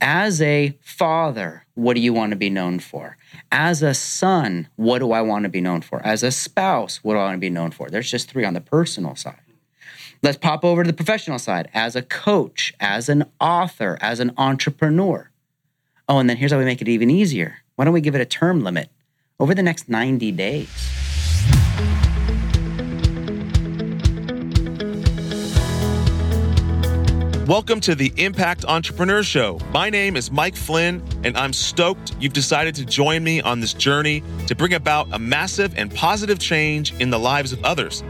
As a father, what do you want to be known for? As a son, what do I want to be known for? As a spouse, what do I want to be known for? There's just three on the personal side. Let's pop over to the professional side. As a coach, as an author, as an entrepreneur. Oh, and then here's how we make it even easier. Why don't we give it a term limit over the next 90 days? Welcome to the Impact Entrepreneur Show. My name is Mike Flynn, and I'm stoked you've decided to join me on this journey to bring about a massive and positive change in the lives of others.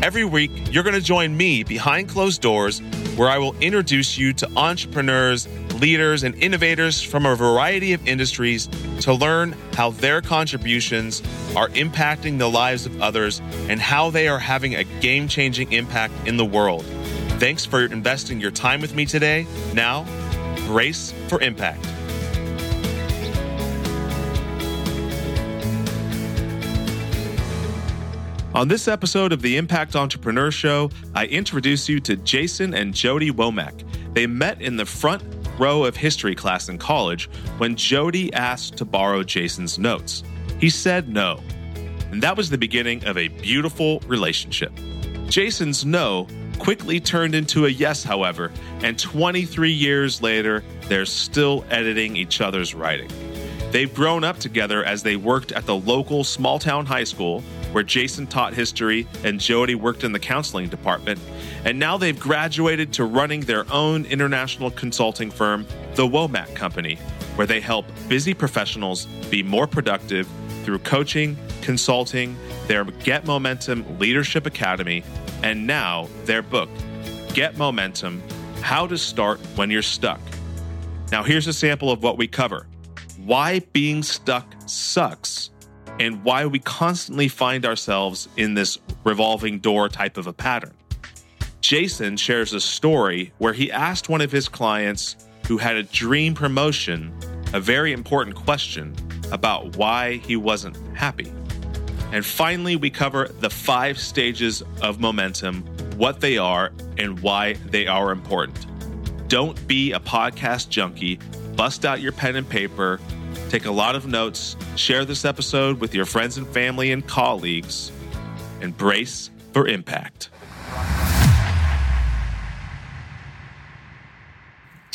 Every week, you're going to join me behind closed doors, where I will introduce you to entrepreneurs, leaders, and innovators from a variety of industries to learn how their contributions are impacting the lives of others and how they are having a game changing impact in the world. Thanks for investing your time with me today. Now, brace for impact. On this episode of the Impact Entrepreneur Show, I introduce you to Jason and Jodi Womack. They met in the front row of history class in college when Jodi asked to borrow Jason's notes. He said no, and that was the beginning of a beautiful relationship. Jason's no quickly turned into a yes, however, and 23 years later, they're still editing each other's writing. They've grown up together as they worked at the local small town high school, where Jason taught history and Jodi worked in the counseling department. And now they've graduated to running their own international consulting firm, the Womack Company, where they help busy professionals be more productive through coaching, consulting, their Get Momentum Leadership Academy, and now their book, Get Momentum How to Start When You're Stuck. Now, here's a sample of what we cover why being stuck sucks, and why we constantly find ourselves in this revolving door type of a pattern. Jason shares a story where he asked one of his clients who had a dream promotion a very important question about why he wasn't happy. And finally, we cover the five stages of momentum, what they are, and why they are important. Don't be a podcast junkie. Bust out your pen and paper, take a lot of notes, share this episode with your friends and family and colleagues, Embrace for impact.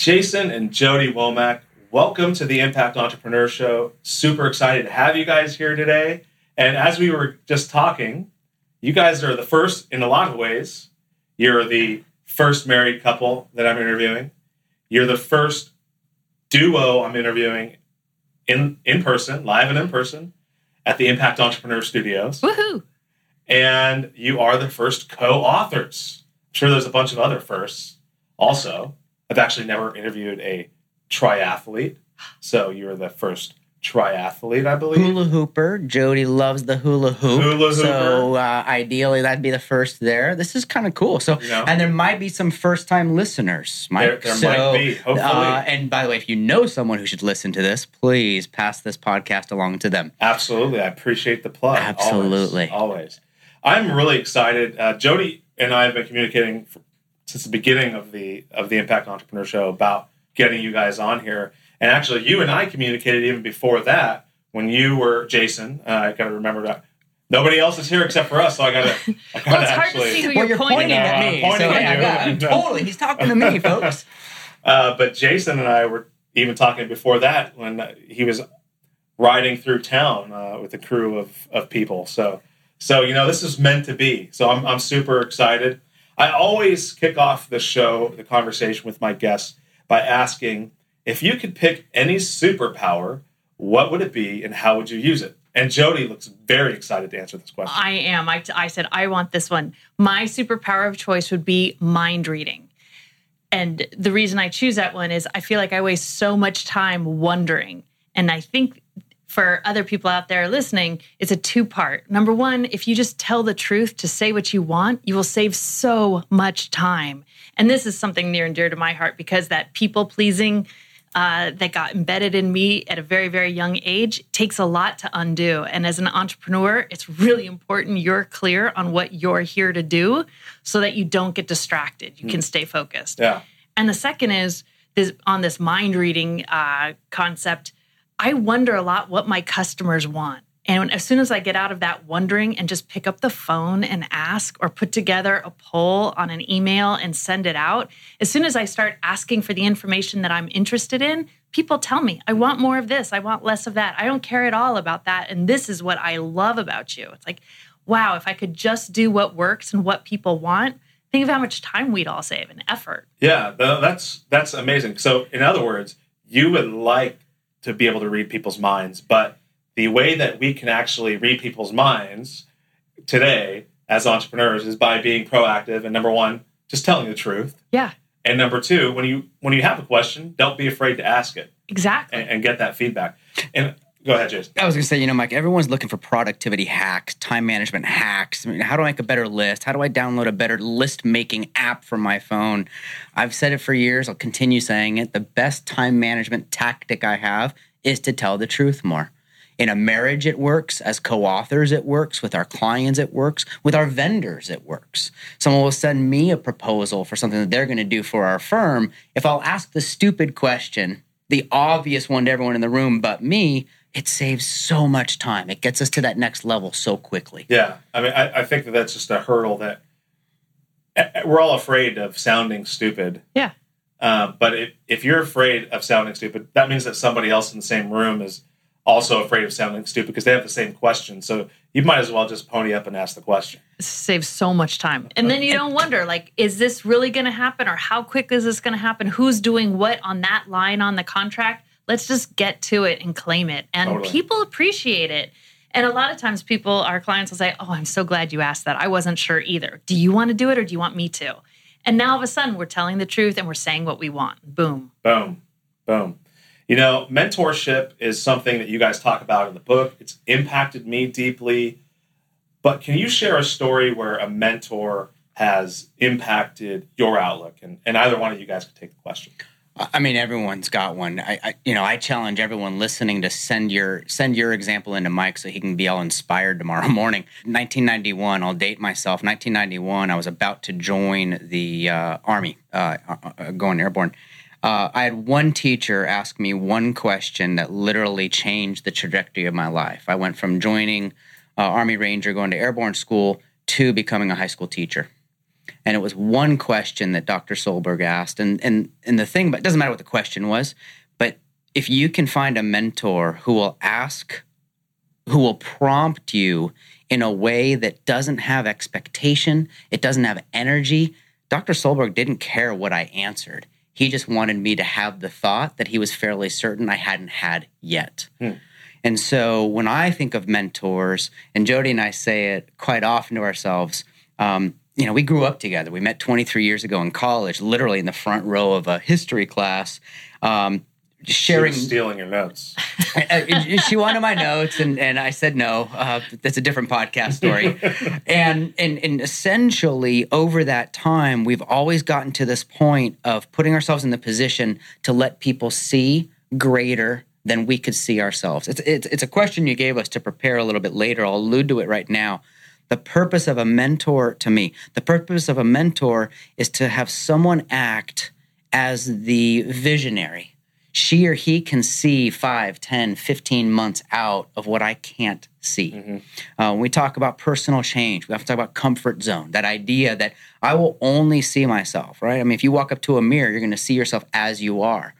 Jason and Jodi Womack, welcome to the Impact Entrepreneur Show. Super excited to have you guys here today. And as we were just talking, you guys are the first in a lot of ways. You're the first married couple that I'm interviewing. You're the first duo I'm interviewing in in person, live and in person, at the Impact Entrepreneur Studios. Woohoo! And you are the first co-authors. I'm sure there's a bunch of other firsts also. I've actually never interviewed a triathlete, so you're the first triathlete, I believe. Hula hooper. Jodi loves the hula hoop. Hula hooper. So uh, ideally, that'd be the first there. This is kind of cool. So, Yeah. and there might be some first-time listeners, Mike. There- there so, might be, hopefully. Uh, and by the way, if you know someone who should listen to this, please pass this podcast along to them. Absolutely. I appreciate the plug. Absolutely. Always. always. I'm really excited. Uh, Jodi and I have been communicating for, since the beginning of the of the Impact Entrepreneur Show about getting you guys on here. And actually, you and I communicated even before that when you were Jason. Uh, I got to remember that. Nobody else is here except for us, so I got to. I got Well, to it's hard to see who Well, you're, you're pointing, pointing at. at I'm me. pointing so, at yeah, you. yeah, totally. He's talking to me, folks. Uh, but Jason and I were even talking before that when uh, he was riding through town uh, with a crew of, of people. So, so you know, this is meant to be. So I'm, I'm super excited. I always kick off the show, the conversation with my guests by asking if you could pick any superpower, what would it be and how would you use it? And Jodi looks very excited to answer this question. I am. I, I said, I want this one. My superpower of choice would be mind reading. And the reason I choose that one is I feel like I waste so much time wondering. And I think for other people out there listening, it's a two part. Number one, if you just tell the truth to say what you want, you will save so much time. And this is something near and dear to my heart because that people pleasing uh, that got embedded in me at a very, very young age takes a lot to undo. And as an entrepreneur, it's really important you're clear on what you're here to do so that you don't get distracted. You can stay focused. yeah. And the second is this on this mind reading uh, concept, I wonder a lot what my customers want. And as soon as I get out of that wondering and just pick up the phone and ask or put together a poll on an email and send it out, as soon as I start asking for the information that I'm interested in, people tell me, I want more of this, I want less of that. I don't care at all about that. And this is what I love about you. It's like, wow, if I could just do what works and what people want, think of how much time we'd all save and effort. Yeah, that's that's amazing. So, in other words, you would like to be able to read people's minds, but the way that we can actually read people's minds today as entrepreneurs is by being proactive and number one, just telling the truth. Yeah. And number two, when you when you have a question, don't be afraid to ask it. Exactly. And, and get that feedback. And go ahead, Jason. I was going to say, you know, Mike, everyone's looking for productivity hacks, time management hacks. I mean, how do I make a better list? How do I download a better list making app for my phone? I've said it for years. I'll continue saying it. The best time management tactic I have is to tell the truth more. In a marriage, it works. As co authors, it works. With our clients, it works. With our vendors, it works. Someone will send me a proposal for something that they're going to do for our firm. If I'll ask the stupid question, the obvious one to everyone in the room but me, it saves so much time. It gets us to that next level so quickly. Yeah. I mean, I, I think that that's just a hurdle that eh, eh, we're all afraid of sounding stupid. Yeah. Uh, but if, if you're afraid of sounding stupid, that means that somebody else in the same room is also afraid of sounding stupid because they have the same question. So you might as well just pony up and ask the question. saves so much time. And then you don't wonder, like, is this really going to happen or how quick is this going to happen? Who's doing what on that line on the contract? Let's just get to it and claim it. And totally. people appreciate it. And a lot of times, people, our clients will say, Oh, I'm so glad you asked that. I wasn't sure either. Do you want to do it or do you want me to? And now all of a sudden, we're telling the truth and we're saying what we want. Boom. Boom. Boom. You know, mentorship is something that you guys talk about in the book. It's impacted me deeply. But can you share a story where a mentor has impacted your outlook? And, and either one of you guys could take the question. I mean, everyone's got one. I, I, you know, I challenge everyone listening to send your send your example into Mike so he can be all inspired tomorrow morning. 1991. I'll date myself. 1991. I was about to join the uh, army, uh, uh, uh going airborne, uh, I had one teacher ask me one question that literally changed the trajectory of my life. I went from joining uh, Army Ranger, going to airborne school, to becoming a high school teacher. And it was one question that Dr. Solberg asked. And, and, and the thing, but it doesn't matter what the question was, but if you can find a mentor who will ask, who will prompt you in a way that doesn't have expectation, it doesn't have energy, Dr. Solberg didn't care what I answered he just wanted me to have the thought that he was fairly certain I hadn't had yet. Hmm. And so when I think of mentors, and Jodi and I say it quite often to ourselves, um, you know, we grew up together. We met 23 years ago in college, literally in the front row of a history class. Um, sharing stealing your notes she wanted my notes and, and i said no uh, that's a different podcast story and, and and essentially over that time we've always gotten to this point of putting ourselves in the position to let people see greater than we could see ourselves it's, it's, it's a question you gave us to prepare a little bit later i'll allude to it right now the purpose of a mentor to me the purpose of a mentor is to have someone act as the visionary. She or he can see 5 10 15 months out of what i can't see. Mm-hmm. uh, we talk about personal change we have to talk about comfort zone that idea that i will only see myself right? I mean if you walk up to a mirror you're going to see yourself as you are.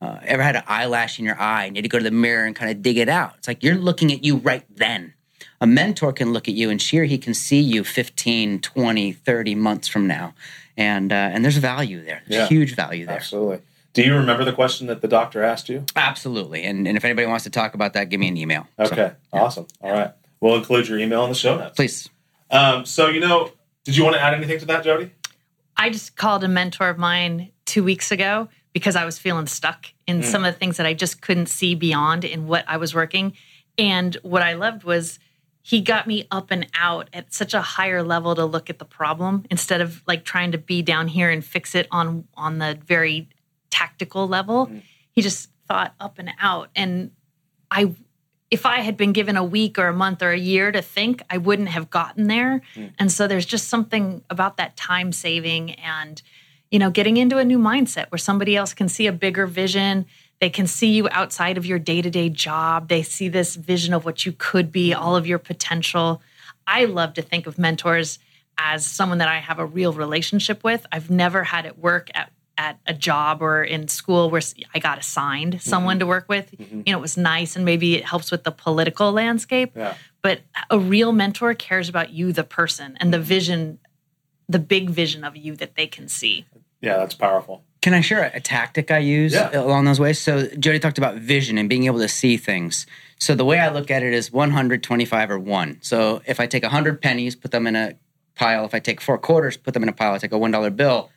Uh, ever had an eyelash in your eye and you had to go to the mirror and kind of dig it out? It's like you're looking at you right then a mentor can look at you and she or he can see you 15 20 30 months from now and uh, and there's value there there's yeah, huge value there absolutely do you remember the question that the doctor asked you? Absolutely. And, and if anybody wants to talk about that, give me an email. Okay. So, yeah. Awesome. All right. We'll include your email in the show notes. Please. Um, so, you know, did you want to add anything to that, Jodi? I just called a mentor of mine two weeks ago because I was feeling stuck in mm. some of the things that I just couldn't see beyond in what I was working. And what I loved was he got me up and out at such a higher level to look at the problem instead of like trying to be down here and fix it on on the very tactical level. Mm. He just thought up and out. And I, if I had been given a week or a month or a year to think, I wouldn't have gotten there. Mm. And so there's just something about that time saving and you know, getting into a new mindset where somebody else can see a bigger vision. They can see you outside of your day to day job. They see this vision of what you could be, all of your potential. I love to think of mentors as someone that I have a real relationship with. I've never had it work at at a job or in school where I got assigned mm-hmm. someone to work with. Mm-hmm. You know, it was nice and maybe it helps with the political landscape. Yeah. But a real mentor cares about you, the person, and the mm-hmm. vision, the big vision of you that they can see. Yeah, that's powerful. Can I share a, a tactic I use Yeah. along those ways? So Jodi talked about vision and being able to see things. So the way I look at it is 125 or one. So if I take 100 pennies, put them in a pile. If I take four quarters, put them in a pile. I take a $1 bill.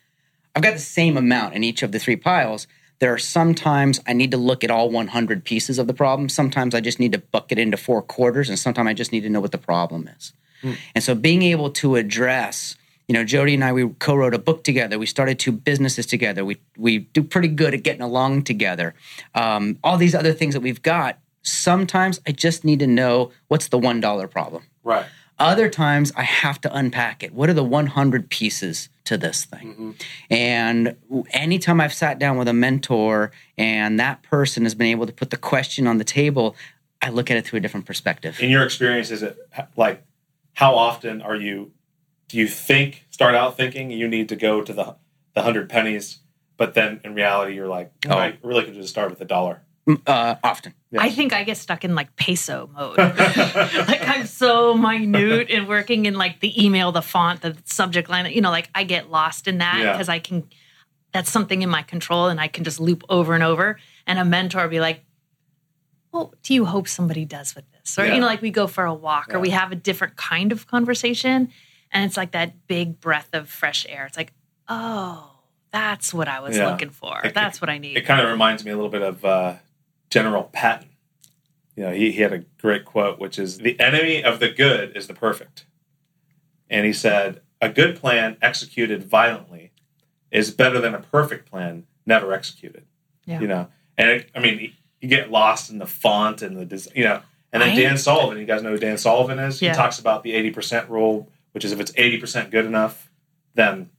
I've got the same amount in each of the three piles. There are sometimes I need to look at all 100 pieces of the problem. Sometimes I just need to bucket into four quarters, and sometimes I just need to know what the problem is. Hmm. And so being able to address, you know, Jodi and I, we co-wrote a book together. We started two businesses together. We we do pretty good at getting along together. Um, all these other things that we've got. Sometimes I just need to know what's the one dollar problem. Right. Other times I have to unpack it. What are the 100 pieces to this thing? And anytime I've sat down with a mentor and that person has been able to put the question on the table, I look at it through a different perspective. In your experience, is it like how often are you? Do you think start out thinking you need to go to the the hundred pennies, but then in reality you're like, Oh. I really could just start with a dollar. Uh, often. Yeah. I think I get stuck in like peso mode. like I'm so minute in working in like the email, the font, the subject line. You know, like I get lost in that Yeah. because I can. That's something in my control, and I can just loop over and over. And a mentor will be like, "What do you hope somebody does with this?" Or Yeah. you know, like we go for a walk, or we have a different kind of conversation, and it's like that big breath of fresh air. It's like, oh, that's what I was Yeah. looking for. It- that's what I need. It kind of reminds me a little bit of uh, General Patton. You know, he, he had a great quote, which is the enemy of the good is the perfect. And he said, a good plan executed violently is better than a perfect plan never executed. Yeah. You know, and it, I mean, you get lost in the font and the, you know, and then Right. Dan Sullivan, you guys know who Dan Sullivan is? Yeah. He talks about the 80% rule, which is if it's 80% good enough, then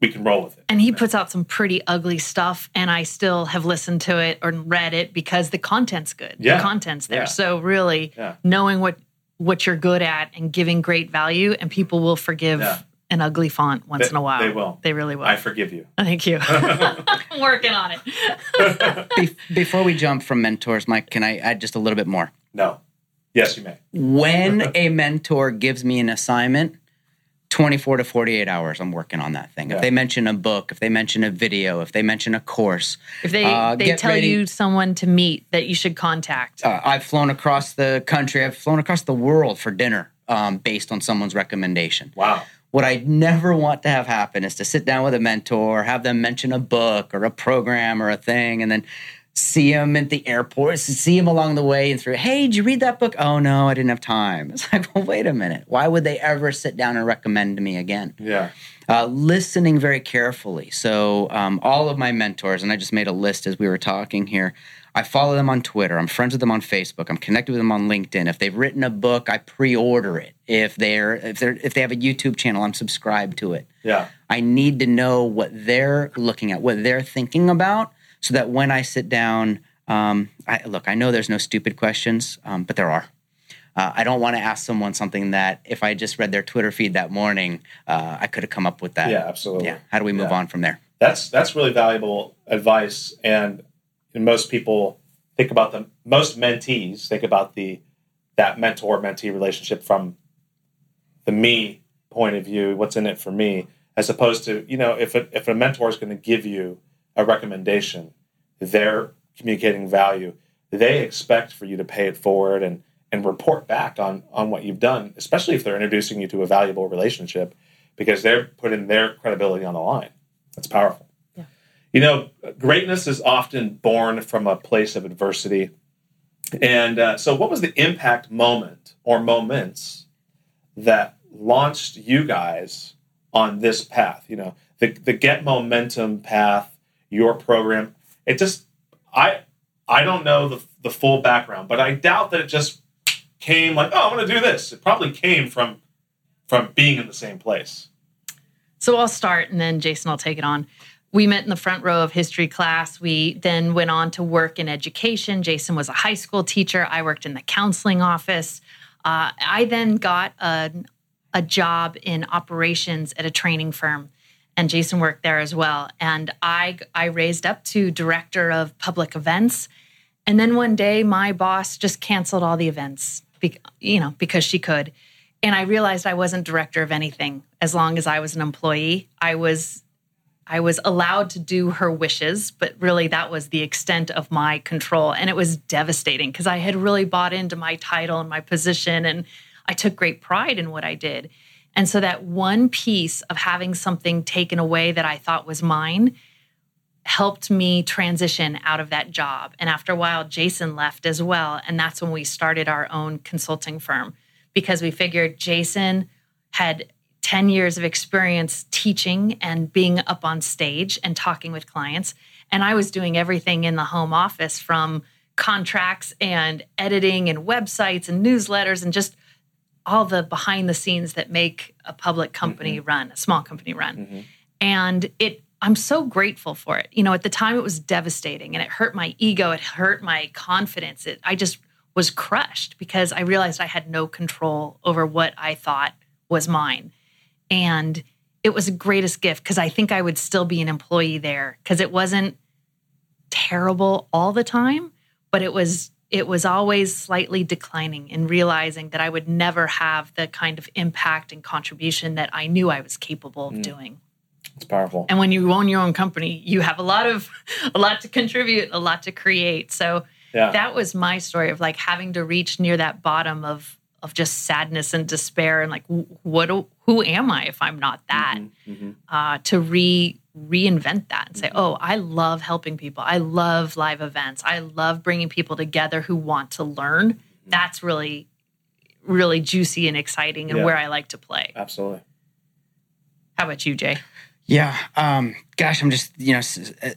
we can roll with it. And he puts out some pretty ugly stuff, and I still have listened to it or read it because the content's good. Yeah. The content's there. Yeah. So really Yeah. knowing what what you're good at and giving great value, and people will forgive Yeah. an ugly font once They- in a while. they will. They really will. I forgive you. Thank you. I'm working on it. Be- before we jump from mentors, Mike, can I add just a little bit more? No. Yes, you may. When a mentor gives me an assignment, 24 to 48 hours, I'm working on that thing. Yeah. If they mention a book, if they mention a video, if they mention a course, If they Uh, they tell ready. you someone to meet that you should contact. uh, I've flown across the country, I've flown across the world for dinner um, based on someone's recommendation. Wow. What I never want to have happen is to sit down with a mentor, have them mention a book or a program or a thing, and then see them at the airport, see them along the way and through, hey, did you read that book? Oh, no, I didn't have time. It's like, well, wait a minute. Why would they ever sit down and recommend to me again? Yeah. uh, listening very carefully. So, um, all of my mentors, and I just made a list as we were talking here. I follow them on Twitter. I'm friends with them on Facebook. I'm connected with them on LinkedIn. If they've written a book, I pre-order it. If they're if they're if they have a YouTube channel, I'm subscribed to it. Yeah. I need to know what they're looking at, what they're thinking about, so that when I sit down, um, I, look, I know there's no stupid questions, um, but there are. Uh, I don't want to ask someone something that if I just read their Twitter feed that morning, uh, I could have come up with that. Yeah, absolutely. Yeah. How do we move Yeah. on from there? That's that's really valuable advice, and, and most people think about the most mentees think about the that mentor mentee relationship from the me point of view. What's in it for me, as opposed to you know if a, if a mentor is going to give you a recommendation, they're communicating value. They expect for you to pay it forward and and report back on on what you've done, especially if they're introducing you to a valuable relationship, because they're putting their credibility on the line. That's powerful. Yeah. You know, greatness is often born from a place of adversity. And uh, so, what was the impact moment or moments that launched you guys on this path? You know, the, the Get Momentum path, your program. It just, I, I don't know the, the full background, but I doubt that it just came like, oh, I'm going to do this. It probably came from from being in the same place. So I'll start and then Jason I'll take it on. We met in the front row of history class. We then went on to work in education. Jason was a high school teacher. I worked in the counseling office. Uh, I then got a, a job in operations at a training firm, and Jason worked there as well. And I I raised up to director of public events. And then one day, my boss just canceled all the events, be, you know, because she could. And I realized I wasn't director of anything as long as I was an employee. I was I was allowed to do her wishes, but really that was the extent of my control. And it was devastating because I had really bought into my title and my position, and I took great pride in what I did. And so that one piece of having something taken away that I thought was mine helped me transition out of that job. And after a while, Jason left as well. And that's when we started our own consulting firm because we figured Jason had 10 years of experience teaching and being up on stage and talking with clients. And I was doing everything in the home office from contracts and editing and websites and newsletters and just all the behind the scenes that make a public company mm-hmm. run, a small company run. Mm-hmm. And it I'm so grateful for it. You know, at the time it was devastating and it hurt my ego, it hurt my confidence. It, I just was crushed because I realized I had no control over what I thought was mine. And it was the greatest gift because I think I would still be an employee there because it wasn't terrible all the time, but it was it was always slightly declining and realizing that I would never have the kind of impact and contribution that I knew I was capable of mm. doing. It's powerful. And when you own your own company, you have a lot of a lot to contribute, a lot to create. So yeah. that was my story of like having to reach near that bottom of of just sadness and despair and like what who am I if I'm not that? Mm-hmm, mm-hmm. Uh, to re reinvent that and say, mm-hmm. oh, I love helping people. I love live events. I love bringing people together who want to learn. Mm-hmm. That's really really juicy and exciting and yeah. where I like to play. Absolutely. How about you, Jay? Yeah. Um, gosh, I'm just, you know, uh,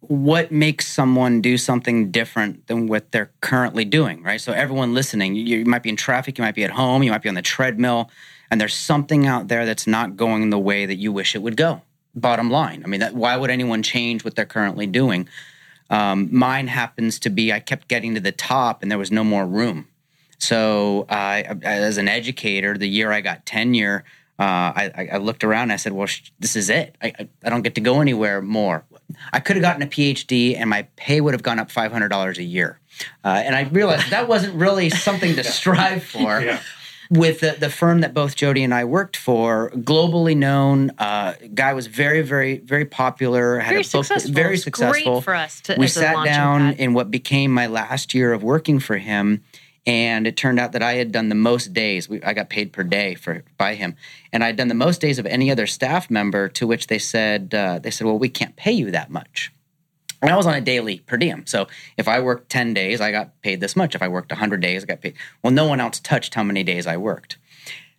what makes someone do something different than what they're currently doing, right? So, everyone listening, you, you might be in traffic, you might be at home, you might be on the treadmill, and there's something out there that's not going the way that you wish it would go. Bottom line. I mean, that, why would anyone change what they're currently doing? Um, mine happens to be I kept getting to the top and there was no more room. So, uh, as an educator, the year I got tenure, uh, I, I, looked around and I said, well, sh- this is it. I, I, I, don't get to go anywhere more. I could have gotten a PhD and my pay would have gone up $500 a year. Uh, and I realized that wasn't really something to strive for. Yeah. With the, the, firm that both Jodi and I worked for, globally known, uh, guy was very, very, very popular. Had very a successful. Very successful. Great for us to. We sat down in what became my last year of working for him, and it turned out that I had done the most days. We, I got paid per day for by him, and I'd done the most days of any other staff member. To which they said, uh, "They said, well, we can't pay you that much." And I was on a daily per diem, so if I worked ten days, I got paid this much. If I worked hundred days, I got paid. Well, no one else touched how many days I worked.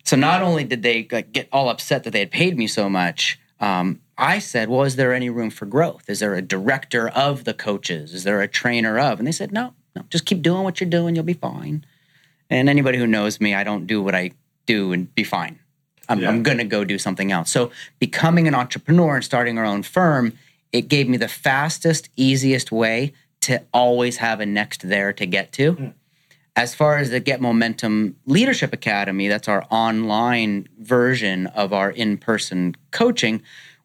So not only did they like, get all upset that they had paid me so much, um, I said, "Well, is there any room for growth? Is there a director of the coaches? Is there a trainer of?" And they said, "No, no, just keep doing what you're doing. You'll be fine. And anybody who knows me, I don't do what I do and be fine. I'm, yeah. I'm going to go do something else. So becoming an entrepreneur and starting our own firm, it gave me the fastest, easiest way to always have a next there to get to. Mm. As far as the Get Momentum Leadership Academy, that's our online version of our in person coaching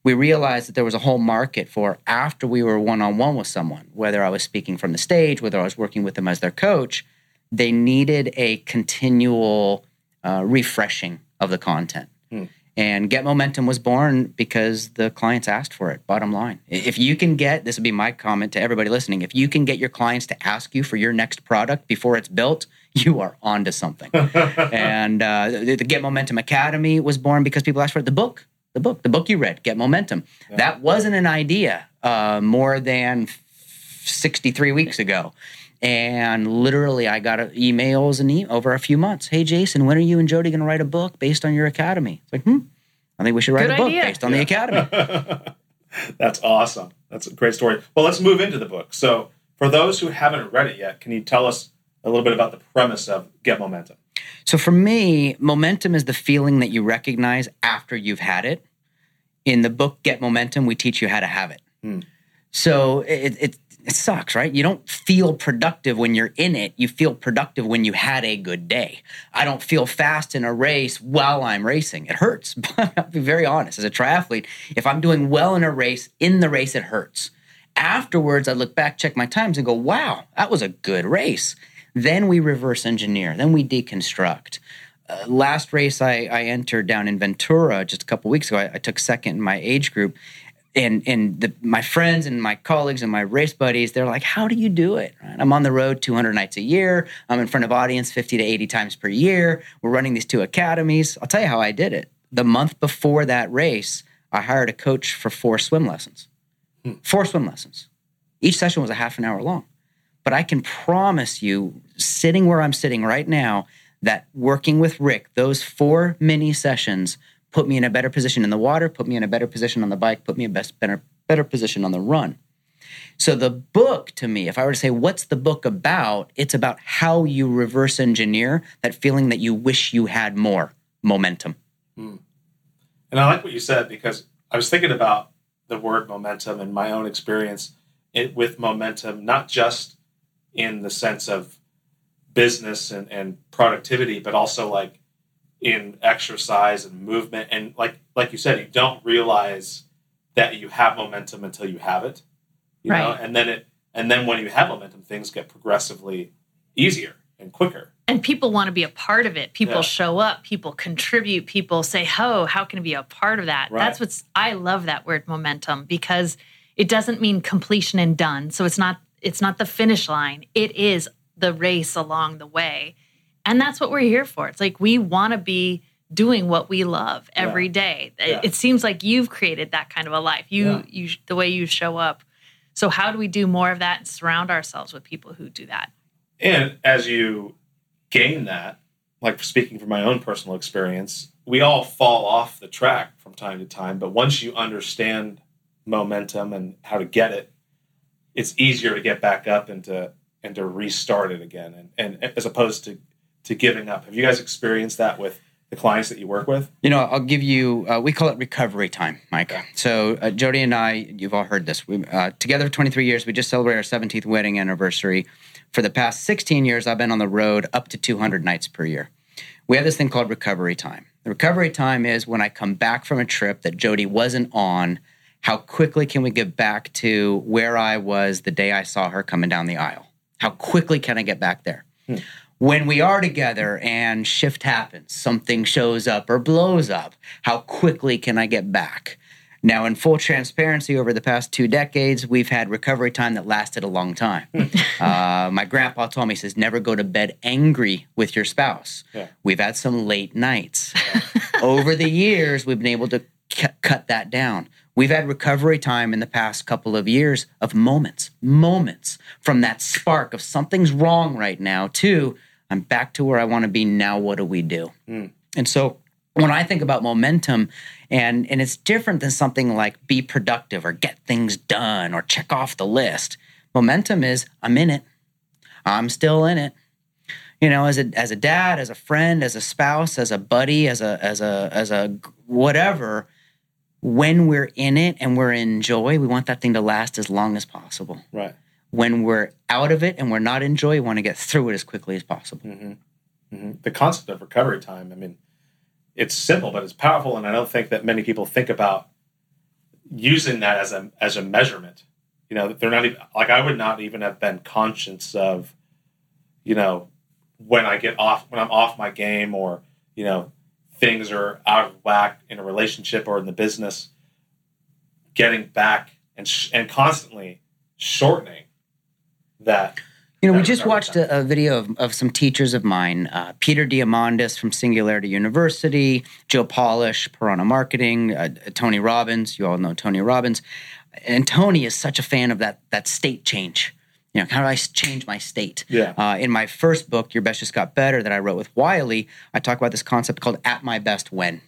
we realized that there was a whole market for after we were one on one with someone, whether I was speaking from the stage, whether I was working with them as their coach, they needed a continual uh, refreshing of the content. Hmm. And Get Momentum was born because the clients asked for it, bottom line. If you can get, this would be my comment to everybody listening, if you can get your clients to ask you for your next product before it's built, you are onto something. and uh, the, Get Momentum Academy was born because people asked for it. The book the book, the book you read, Get Momentum. Yeah. That wasn't an idea uh, more than 63 weeks ago. And literally, I got emails and e- over a few months. Hey, Jason, when are you and Jodi going to write a book based on your academy? It's like, hmm, I think we should write Good a book based on yeah. the academy. That's awesome. That's a great story. Well, let's move into the book. So, for those who haven't read it yet, can you tell us a little bit about the premise of Get Momentum? So, for me, momentum is the feeling that you recognize after you've had it In the book Get Momentum, we teach you how to have it. So it, it it sucks, right? You don't feel productive when you're in it. You feel productive when you had a good day. I don't feel fast in a race while I'm racing. It hurts. But I'll be very honest. As a triathlete, if I'm doing well in a race, in the race, it hurts. Afterwards, I look back, check my times, and go, wow, that was a good race. Then we reverse engineer, then we deconstruct. Uh, last race I, I entered down in Ventura just a couple weeks ago, I, I took second in my age group and and the, my friends and my colleagues and my race buddies they're like how do you do it? Right? i'm on the road 200 nights a year. I'm in front of audience 50 to 80 times per year. We're running these two academies. I'll tell you how i did it. The month before that race i hired a coach for four swim lessons. Hmm. Four swim lessons. Each session was a half an hour long. But i can promise you sitting where i'm sitting right now that working with rick those four mini sessions put me in a better position in the water, put me in a better position on the bike, put me in a best, better, better position on the run. So the book to me, if I were to say what's the book about, it's about how you reverse engineer that feeling that you wish you had more momentum. Hmm. And I like what you said because I was thinking about the word momentum and my own experience it, with momentum, not just in the sense of business and, and productivity, but also like in exercise and movement. And like like you said, you don't realize that you have momentum until you have it. You know, and then it and then when you have momentum, things get progressively easier and quicker. and people want to be a part of it. People Yeah. show up, people contribute, people say, "Oh, how can I be a part of that?" Right. That's what's I love that word momentum because it doesn't mean completion and done. So it's not it's not the finish line. It is the race along the way. And that's what we're here for. It's like we want to be doing what we love every Yeah. day. It- Yeah. It, seems like you've created that kind of a life. You Yeah. you the way you show up. So how do we do more of that and surround ourselves with people who do that? And as you gain that, like speaking from my own personal experience, we all fall off the track from time to time. But once you understand momentum and how to get it, it's easier to get back up and to and to restart it again. And, and as opposed to to giving up. Have you guys experienced that with the clients that you work with? You know, I'll give you. Uh, we call it recovery time, Mike. So uh, Jodi and I, you've all heard this. We uh, together for 23 years. We just celebrated our 17th wedding anniversary. For the past 16 years, I've been on the road up to 200 nights per year. We have this thing called recovery time. The recovery time is when I come back from a trip that Jodi wasn't on. How quickly can we get back to where I was the day I saw her coming down the aisle? How quickly can I get back there? When we are together and shift happens, something shows up or blows up, how quickly can I get back? Now, in full transparency, over the past two decades, we've had recovery time that lasted a long time. uh, my grandpa told me, he says, never go to bed angry with your spouse. Yeah. We've had some late nights. over the years, we've been able to cu- cut that down. We've had recovery time in the past couple of years of moments, moments from that spark of something's wrong right now to I'm back to where I want to be. Now, what do we do? Hmm. And so when I think about momentum, and, and it's different than something like be productive or get things done or check off the list. Momentum is I'm in it. I'm still in it. You know, as a as a dad, as a friend, as a spouse, as a buddy, as a as a as a whatever, when we're in it and we're in joy, we want that thing to last as long as possible. Right. When we're out of it and we're not in joy, we want to get through it as quickly as possible. Mm-hmm. Mm-hmm. the concept of recovery time, I mean, it's simple, but it's powerful. And I don't think that many people think about using that as a, as a measurement. You know, they're not even, like, I would not even have been conscious of, you know, when I get off, when I'm off my game or, you know, things are out of whack in a relationship or in the business, getting back and, sh- and constantly shortening that. You know, we just watched a, a video of, of some teachers of mine, uh, Peter Diamandis from Singularity University, Joe Polish, Piranha Marketing, uh, Tony Robbins. You all know Tony Robbins, and Tony is such a fan of that that state change. You know, how do I change my state? Yeah. Uh, in my first book, Your Best Just Got Better, that I wrote with Wiley, I talk about this concept called "At My Best When."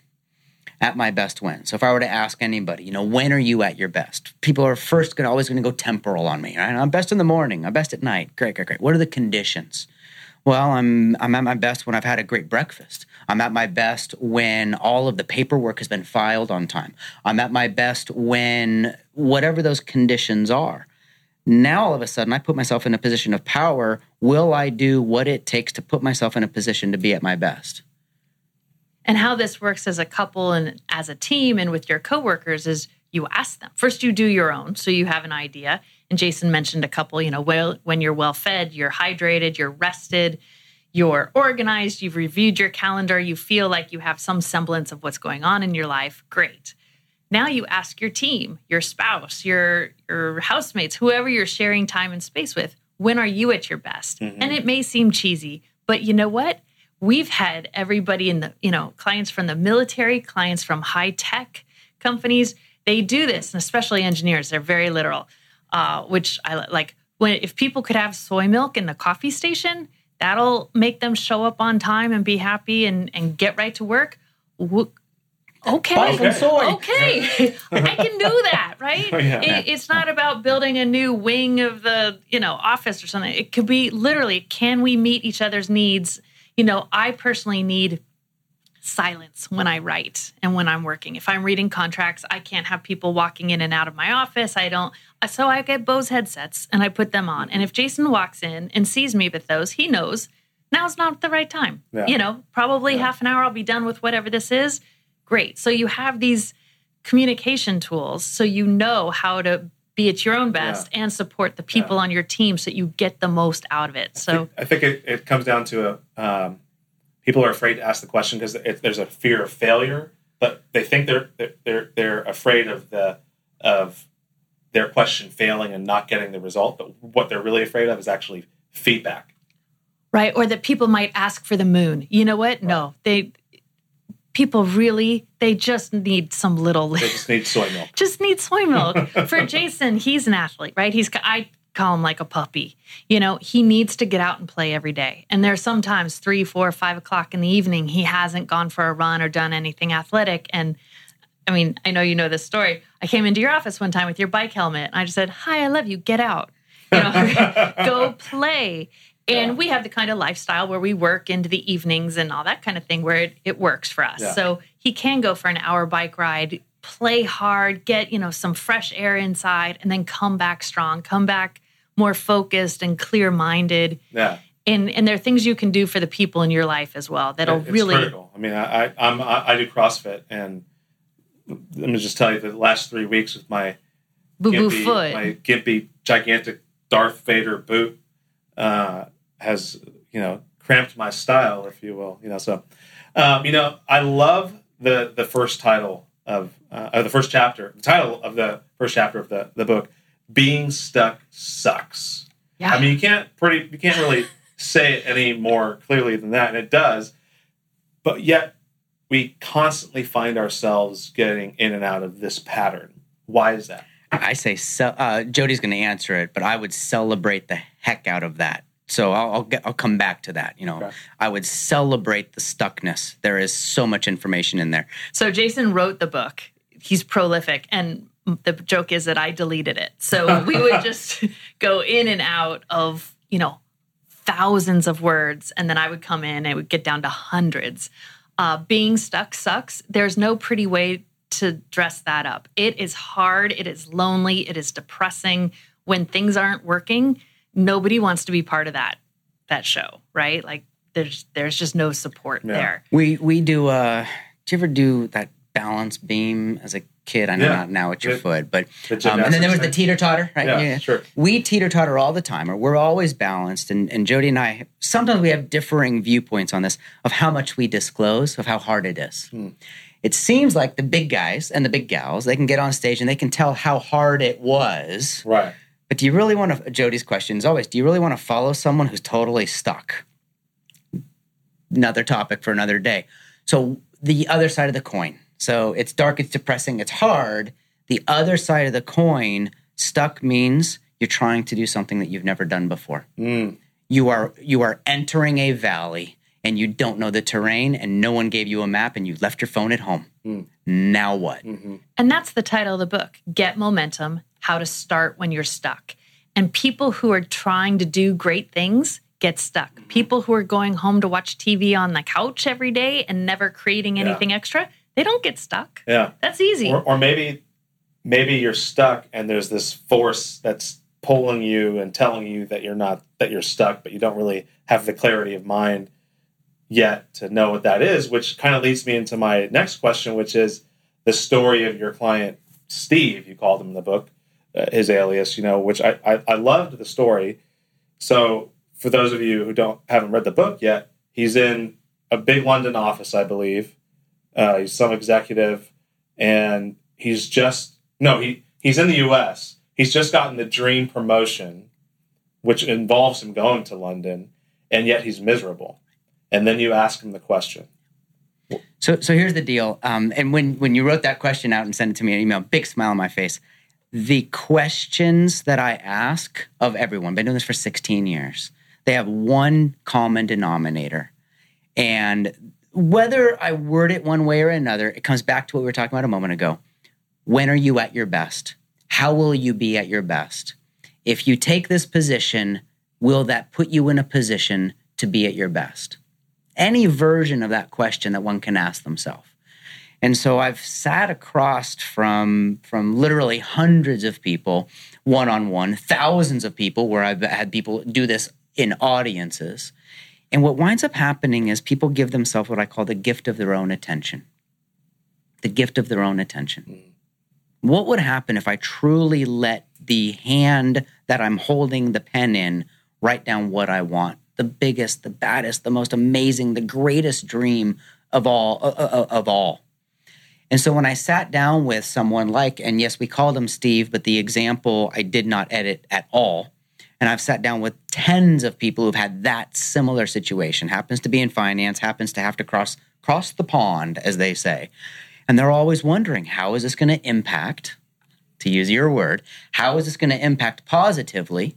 At my best when. So if I were to ask anybody, you know, when are you at your best? People are first going always going to go temporal on me. Right? I'm best in the morning. I'm best at night. Great, great, great. What are the conditions? Well, I'm I'm at my best when I've had a great breakfast. I'm at my best when all of the paperwork has been filed on time. I'm at my best when whatever those conditions are. Now all of a sudden I put myself in a position of power. Will I do what it takes to put myself in a position to be at my best? And how this works as a couple and as a team and with your coworkers is you ask them. First, you do your own, so you have an idea. And Jason mentioned a couple, you know, well, when you're well fed, you're hydrated, you're rested, you're organized, you've reviewed your calendar, you feel like you have some semblance of what's going on in your life. Great. Now you ask your team, your spouse, your your housemates, whoever you're sharing time and space with, when are you at your best? Mm-hmm. And it may seem cheesy, but you know what? We've had everybody in the, you know, clients from the military, clients from high tech companies, they do this, and especially engineers, they're very literal. Uh, which I like when if people could have soy milk in the coffee station, that'll make them show up on time and be happy and and get right to work. W- Okay. Okay. I can do that, right? Oh, yeah. It- it's not about building a new wing of the, you know, office or something. It could be literally, can we meet each other's needs? You know, I personally need silence when I write and when I'm working. If I'm reading contracts, I can't have people walking in and out of my office. I don't. Uh, so I get Bose headsets and I put them on. And if Jason walks in and sees me with those, he knows now's not the right time. Yeah. You know, probably half an hour I'll be done with whatever this is. Great. So you have these communication tools so you know how to be at your own best and support the people on your team so you get the most out of it. So I think it, it comes down to a um, people are afraid to ask the question because there's a fear of failure, but they think they're they're they're afraid of the of their question failing and not getting the result. But what they're really afraid of is actually feedback. right or that people might ask for the moon. You know what? No. They people really they just need some little They just need soy milk. just need soy milk. For Jason, he's an athlete, right? He's I call him like a puppy. You know, he needs to get out and play every day. And there's sometimes three, four, five o'clock in the evening he hasn't gone for a run or done anything athletic. And I mean, I know you know this story. I came into your office one time with your bike helmet, and I just said, "Hi, I love you. Get out. You know, go play." And we have the kind of lifestyle where we work into the evenings and all that kind of thing where it, it works for us. Yeah. So he can go for an hour bike ride, play hard, get, you know, some fresh air inside, and then come back strong, come back more focused and clear minded. Yeah, And and there are things you can do for the people in your life as well that'll it's really critical. I mean, I, I I'm I, do CrossFit, and let me just tell you, the last three weeks with my boo boo foot. my gimpy, gigantic Darth Vader boot uh, has you know cramped my style, if you will. You know, so um, you know, I love the the first title of uh, or the first chapter, the title of the first chapter of the the book. Being stuck sucks. yeah. I mean, you can't pretty you can't really say it any more clearly than that, and it does. But yet, we constantly find ourselves getting in and out of this pattern. Why is that? I say, ce- uh, Jodi's going to answer it, but I would celebrate the heck out of that. So I'll I'll, get, I'll come back to that. You know, Okay. I would celebrate the stuckness. There is so much information in there. So Jason wrote the book. He's prolific, and the joke is that I deleted it. So we would just go in and out of you know thousands of words, and then I would come in and it would get down to hundreds. Uh, being stuck sucks. There's no pretty way to dress that up. It is hard. It is lonely. It is depressing when things aren't working. Nobody wants to be part of that that show, right? Like there's there's just no support Yeah. there. We we do. Uh, do you ever do that balance beam as a kid? I know Yeah. not now at your The- foot, but um, and then there was the teeter totter, right? Yeah, sure. We teeter totter all the time, or we're always balanced. And, and Jodi and I, sometimes we have differing viewpoints on this of how much we disclose, of how hard it is. Hmm. It seems like the big guys and the big gals, they can get on stage and they can tell how hard it was. Right. But do you really want to, Jodi's question is always, do you really want to follow someone who's totally stuck? Another topic for another day. So the other side of the coin. So it's dark, it's depressing, it's hard. The other side of the coin, stuck means you're trying to do something that you've never done before. Mm. You are you are entering a valley and you don't know the terrain and no one gave you a map and you left your phone at home. Now what? And that's the title of the book Get Momentum How to Start When You're Stuck. And people who are trying to do great things get stuck. People who are going home to watch TV on the couch every day and never creating Yeah. anything extra, they don't get stuck. Yeah. That's easy. Or, or maybe maybe you're stuck and there's this force that's pulling you and telling you that you're not that you're stuck, but you don't really have the clarity of mind yet to know what that is, which kind of leads me into my next question, which is the story of your client Steve. You called him in the book, his alias. You know, which I, I I loved the story. So for those of you who don't haven't read the book yet, he's in a big London office, I believe. Uh, he's some executive, and he's just no he he's in the U.S. He's just gotten the dream promotion, which involves him going to London, and yet he's miserable. And then you ask him the question. So, so here's the deal. Um, and when when you wrote that question out and sent it to me in email, big smile on my face. The questions that I ask of everyone, been doing this for 16 years, they have one common denominator. And whether I word it one way or another, it comes back to what we were talking about a moment ago. When are you at your best? How will you be at your best? If you take this position, will that put you in a position to be at your best? any version of that question that one can ask themselves. And so I've sat across from from literally hundreds of people one on one, thousands of people where I've had people do this in audiences. And what winds up happening is people give themselves what I call the gift of their own attention. The gift of their own attention. Hmm. What would happen if I truly let the hand that I'm holding the pen in write down what I want? The biggest, the baddest, the most amazing, the greatest dream of all of all. And so when I sat down with someone like, and yes, we called him Steve, but the example I did not edit at all. And I've sat down with tens of people who've had that similar situation. Happens to be in finance, happens to have to cross cross the pond, as they say. And they're always wondering, how is this going to impact, to use your word, how is this going to impact positively?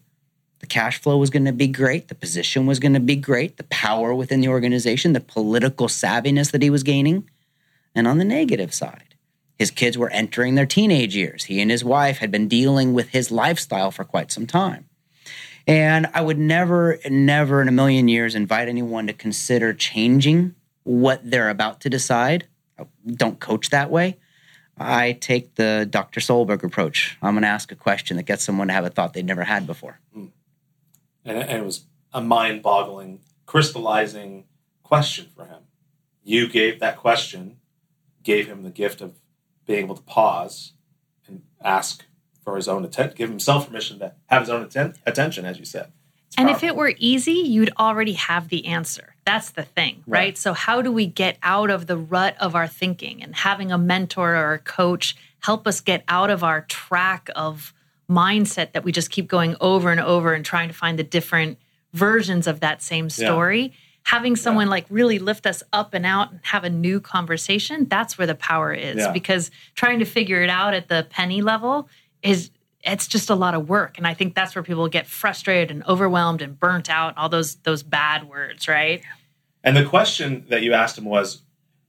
The cash flow was going to be great. The position was going to be great. The power within the organization, the political savviness that he was gaining. And on the negative side, his kids were entering their teenage years. He and his wife had been dealing with his lifestyle for quite some time. And I would never, never in a million years invite anyone to consider changing what they're about to decide. I don't coach that way. I take the Dr. Solberg approach. I'm going to ask a question that gets someone to have a thought they'd never had before. Hmm. And it, and it was a mind boggling, crystallizing question for him. You gave that question, gave him the gift of being able to pause and ask for his own attention, give himself permission to have his own atten- attention, as you said. It's And if it were easy, you'd already have the answer. That's the thing, right? Right. So, how do we get out of the rut of our thinking and having a mentor or a coach help us get out of our track of mindset that we just keep going over and over and trying to find the different versions of that same story? Having someone like really lift us up and out and have a new conversation, that's where the power is. Yeah. Because trying to figure it out at the penny level is it's just a lot of work and i think that's where people get frustrated and overwhelmed and burnt out all those those bad words right And the question that you asked him was,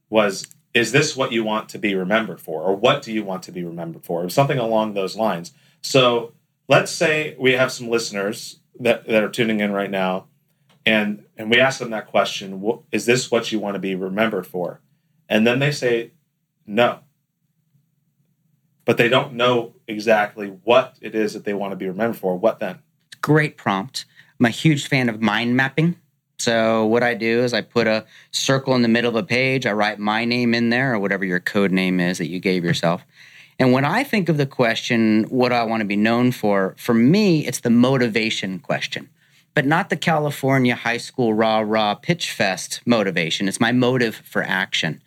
was, is this what you want to be remembered for? Or what do you want to be remembered for? Or something along those lines. So let's say we have some listeners that, that are tuning in right now, and, and we ask them that question, is this what you want to be remembered for? And then they say, no. But they don't know exactly what it is that they want to be remembered for. What then? great prompt. I'm a huge fan of mind mapping. So what I do is I put a circle in the middle of a page. I write my name in there or whatever your code name is that you gave yourself. And when I think of the question, what do I want to be known for? For me, it's the motivation question, but not the California high school rah rah pitch fest motivation. It's my motive for action.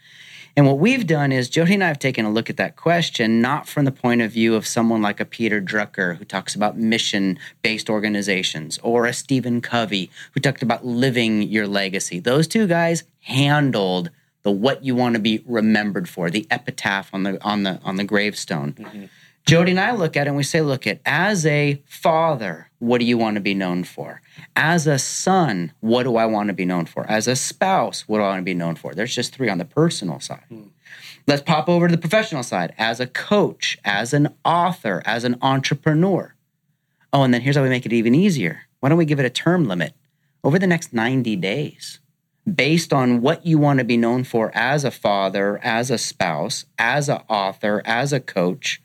And what we've done is Jodi and I have taken a look at that question, not from the point of view of someone like a Peter Drucker who talks about mission based organizations or a Stephen Covey who talked about living your legacy. Those two guys handled the what you want to be remembered for, the epitaph on the on the on the gravestone. Mm-hmm. Jodi and I look at it and we say, look at as a father, what do you want to be known for? As a son, what do I want to be known for? As a spouse, what do I want to be known for? There's just three on the personal side. Hmm. Let's pop over to the professional side. As a coach, as an author, as an entrepreneur. Oh, and then here's how we make it even easier. Why don't we give it a term limit? over the next 90 days based on what you want to be known for as a father, as a spouse, as an author, as a coach.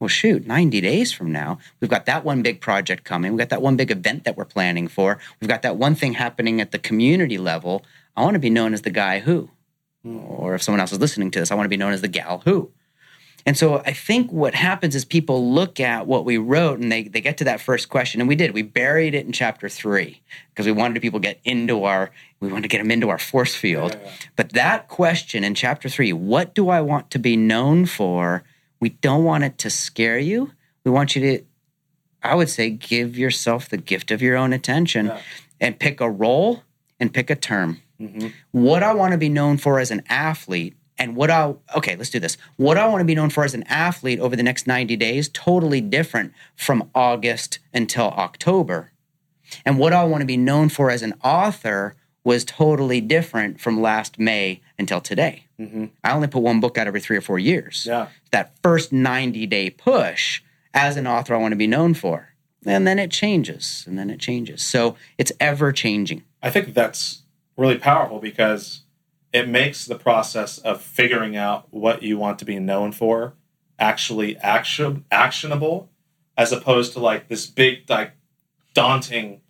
Well, shoot, 90 days from now, we've got that one big project coming. We've got that one big event that we're planning for. We've got that one thing happening at the community level. I want to be known as the guy who. Or if someone else is listening to this, I want to be known as the gal who. And so I think what happens is people look at what we wrote and they, they get to that first question. And we did. We buried it in chapter three because we wanted people to get into our, we wanted to get them into our force field. Yeah. But that question in chapter three, what do I want to be known for? We don't want it to scare you. We want you to, I would say, give yourself the gift of your own attention Yeah. and pick a role and pick a term Mhm. what I want to be known for as an athlete and what I okay, let's do this. What I want to be known for as an athlete over the next 90 days totally different from August until October. And what I want to be known for as an author was totally different from last May until today. Mhm. I only put one book out every 3 or 4 years. Yeah. That first 90 day push as an author I want to be known for. And then it changes and then it changes. So it's ever changing. I think that's really powerful because it makes the process of figuring out what you want to be known for actually action actionable as opposed to like this big like daunting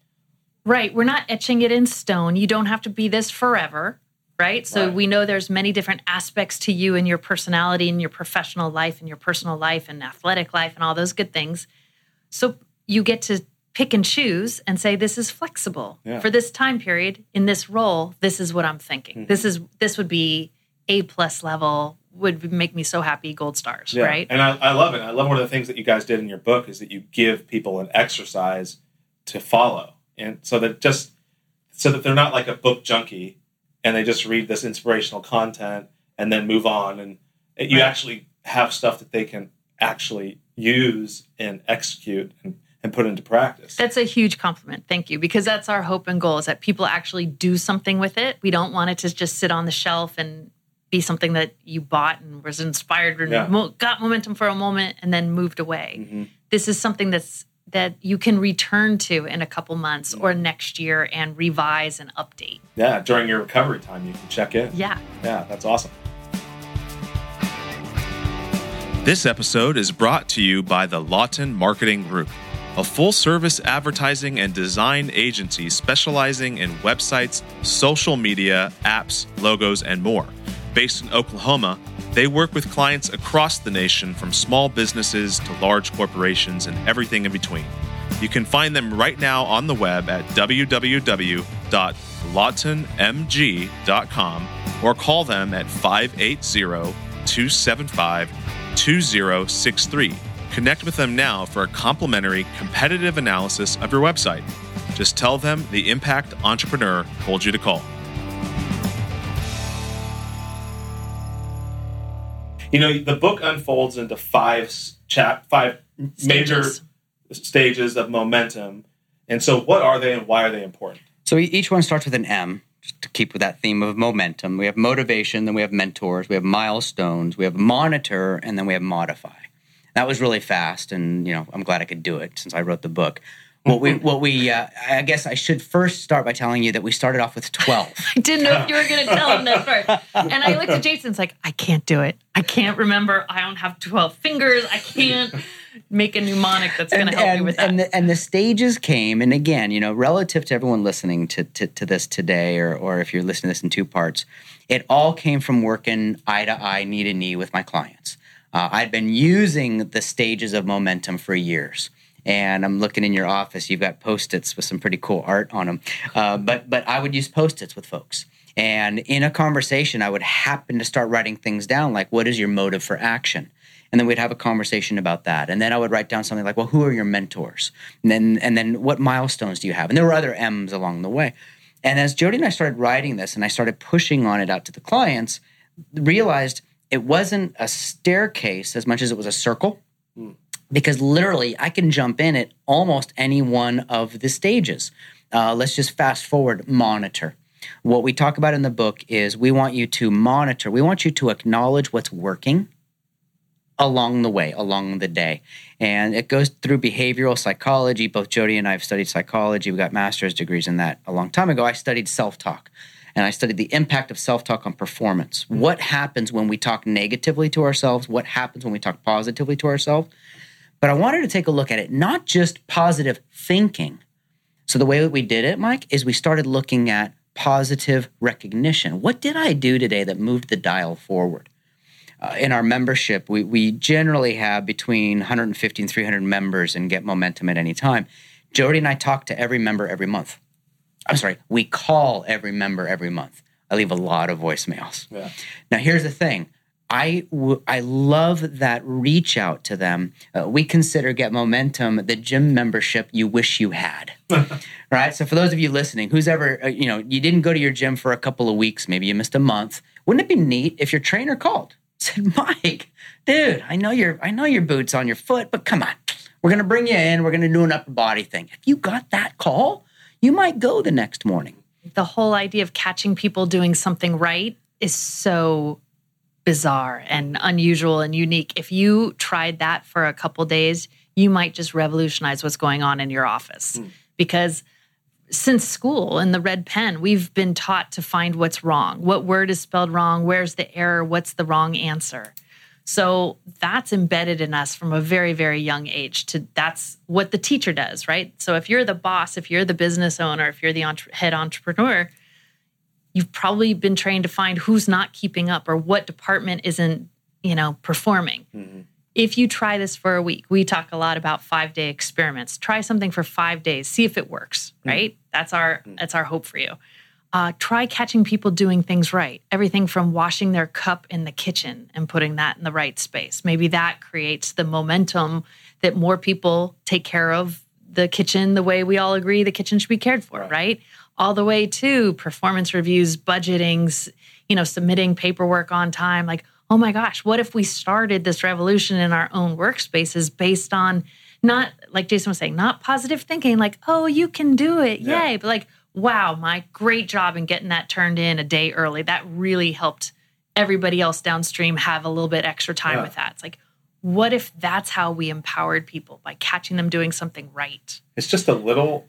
Right. We're not etching it in stone. You don't have to be this forever. Right. So Right. we know there's many different aspects to you and your personality and your professional life and your personal life and athletic life and all those good things. So you get to pick and choose and say, this is flexible Yeah. for this time period in this role. This is what I'm thinking. Mm-hmm. This is, this would be A plus level, would make me so happy, gold stars. Yeah. Right. And I, I love it. I love one of the things that you guys did in your book is that you give people an exercise to follow. And so that just so that they're not like a book junkie and they just read this inspirational content and then move on and you Right. actually have stuff that they can actually use and execute and, and put into practice. That's a huge compliment. Thank you. Because that's our hope and goal is that people actually do something with it. We don't want it to just sit on the shelf and be something that you bought and was inspired and Yeah. mo- got momentum for a moment and then moved away. Mhm. This is something that's that you can return to in a couple months or next year and revise and update. Yeah, during your recovery time you can check in. Yeah. Yeah, that's awesome. This episode is brought to you by the Lawton Marketing Group, a full service advertising and design agency specializing in websites, social media, apps, logos, and more. Based in Oklahoma, they work with clients across the nation from small businesses to large corporations and everything in between. You can find them right now on the web at www.lawtonmg.com or call them at 580 275 2063. Connect with them now for a complimentary competitive analysis of your website. Just tell them the Impact Entrepreneur told you to call. You know, the book unfolds into five chap five major Stages. stages of momentum. And so what are they and why are they important? So each one starts with an M, just to keep with that theme of momentum. We have motivation, then we have mentors, we have milestones, we have monitor, and then we have modify. That was really fast, and you know I'm glad I could do it since I wrote the book. What we, what we, uh, I guess I should first start by telling you that we started off with twelve. I didn't know if you were going to tell him that part. And I looked at Jason. It's like, I can't do it. I can't remember. I don't have 12 fingers. I can't make a mnemonic that's going to help and, me with that. and the, and the stages came, and again, you know, relative to everyone listening to, to, to this today, or, or if you're listening to this in two parts, it all came from working eye to eye, knee to knee with my clients. Uh, I'd been using the stages of momentum for years. And I'm looking in your office. You've got post-its with some pretty cool art on them. Uh, but but I would use post-its with folks. And in a conversation, I would happen to start writing things down, like what is your motive for action? and then we'd have a conversation about that and then i would write down something like well who are your mentors and then and then what milestones do you have and there were other m's along the way and as jodi and i started writing this and i started pushing on it out to the clients realized it wasn't a staircase as much as it was a circle because literally i can jump in at almost any one of the stages uh, let's just fast forward monitor what we talk about in the book is we want you to monitor we want you to acknowledge what's working along the way, along the day. And it goes through behavioral psychology. Both Jodi and I have studied psychology. We got master's degrees in that a long time ago. I studied self talk and I studied the impact of self talk on performance. What happens when we talk negatively to ourselves? What happens when we talk positively to ourselves? But I wanted to take a look at it, not just positive thinking. So the way that we did it, Mike, is we started looking at positive recognition. What did I do today that moved the dial forward? Uh, in our membership, we, we generally have between 150 and 300 members and get momentum at any time. Jodi and I talk to every member every month. I'm sorry, we call every member every month. I leave a lot of voicemails. Yeah. Now, here's the thing. I, w- I love that reach out to them. Uh, we consider Get Momentum the gym membership you wish you had. right? So, for those of you listening, who's ever, uh, you know, you didn't go to your gym for a couple of weeks, maybe you missed a month. Wouldn't it be neat if your trainer called? Said, Mike, dude, I know your I know your boots on your foot, but come on. We're gonna bring you in, we're gonna do an upper body thing. If you got that call, you might go the next morning. The whole idea of catching people doing something right is so bizarre and unusual and unique. If you tried that for a couple days, you might just revolutionize what's going on in your office. Mm. Because since school in the red pen, we've been taught to find what's wrong. What word is spelled wrong? Where's the error? What's the wrong answer? So that's embedded in us from a very, very young age. To that's what the teacher does, right? So if you're the boss, if you're the business owner, if you're the entre- head entrepreneur, you've probably been trained to find who's not keeping up or what department isn't, you know, performing. Mm-hmm. If you try this for a week, we talk a lot about 5-day experiments. Try something for 5 days, see if it works, mm-hmm. right? That's our mm-hmm. that's our hope for you. Uh, try catching people doing things right. Everything from washing their cup in the kitchen and putting that in the right space. Maybe that creates the momentum that more people take care of the kitchen the way we all agree the kitchen should be cared for, right? right? All the way to performance reviews, budgetings, you know, submitting paperwork on time. Like, oh my gosh, what if we started this revolution in our own workspaces based on not, like Jason was saying, not positive thinking, like, oh, you can do it, yeah. yay, but like, wow, my great job in getting that turned in a day early. That really helped everybody else downstream have a little bit extra time yeah. with that. It's like, what if that's how we empowered people by catching them doing something right? It's just a little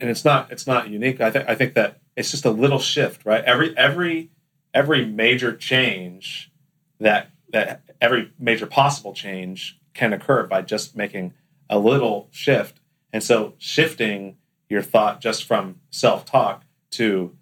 and it's not it's not unique. I think I think that it's just a little shift, right? Every every every major change that that every major possible change can occur by just making a little shift. And so shifting your thought just from self-talk to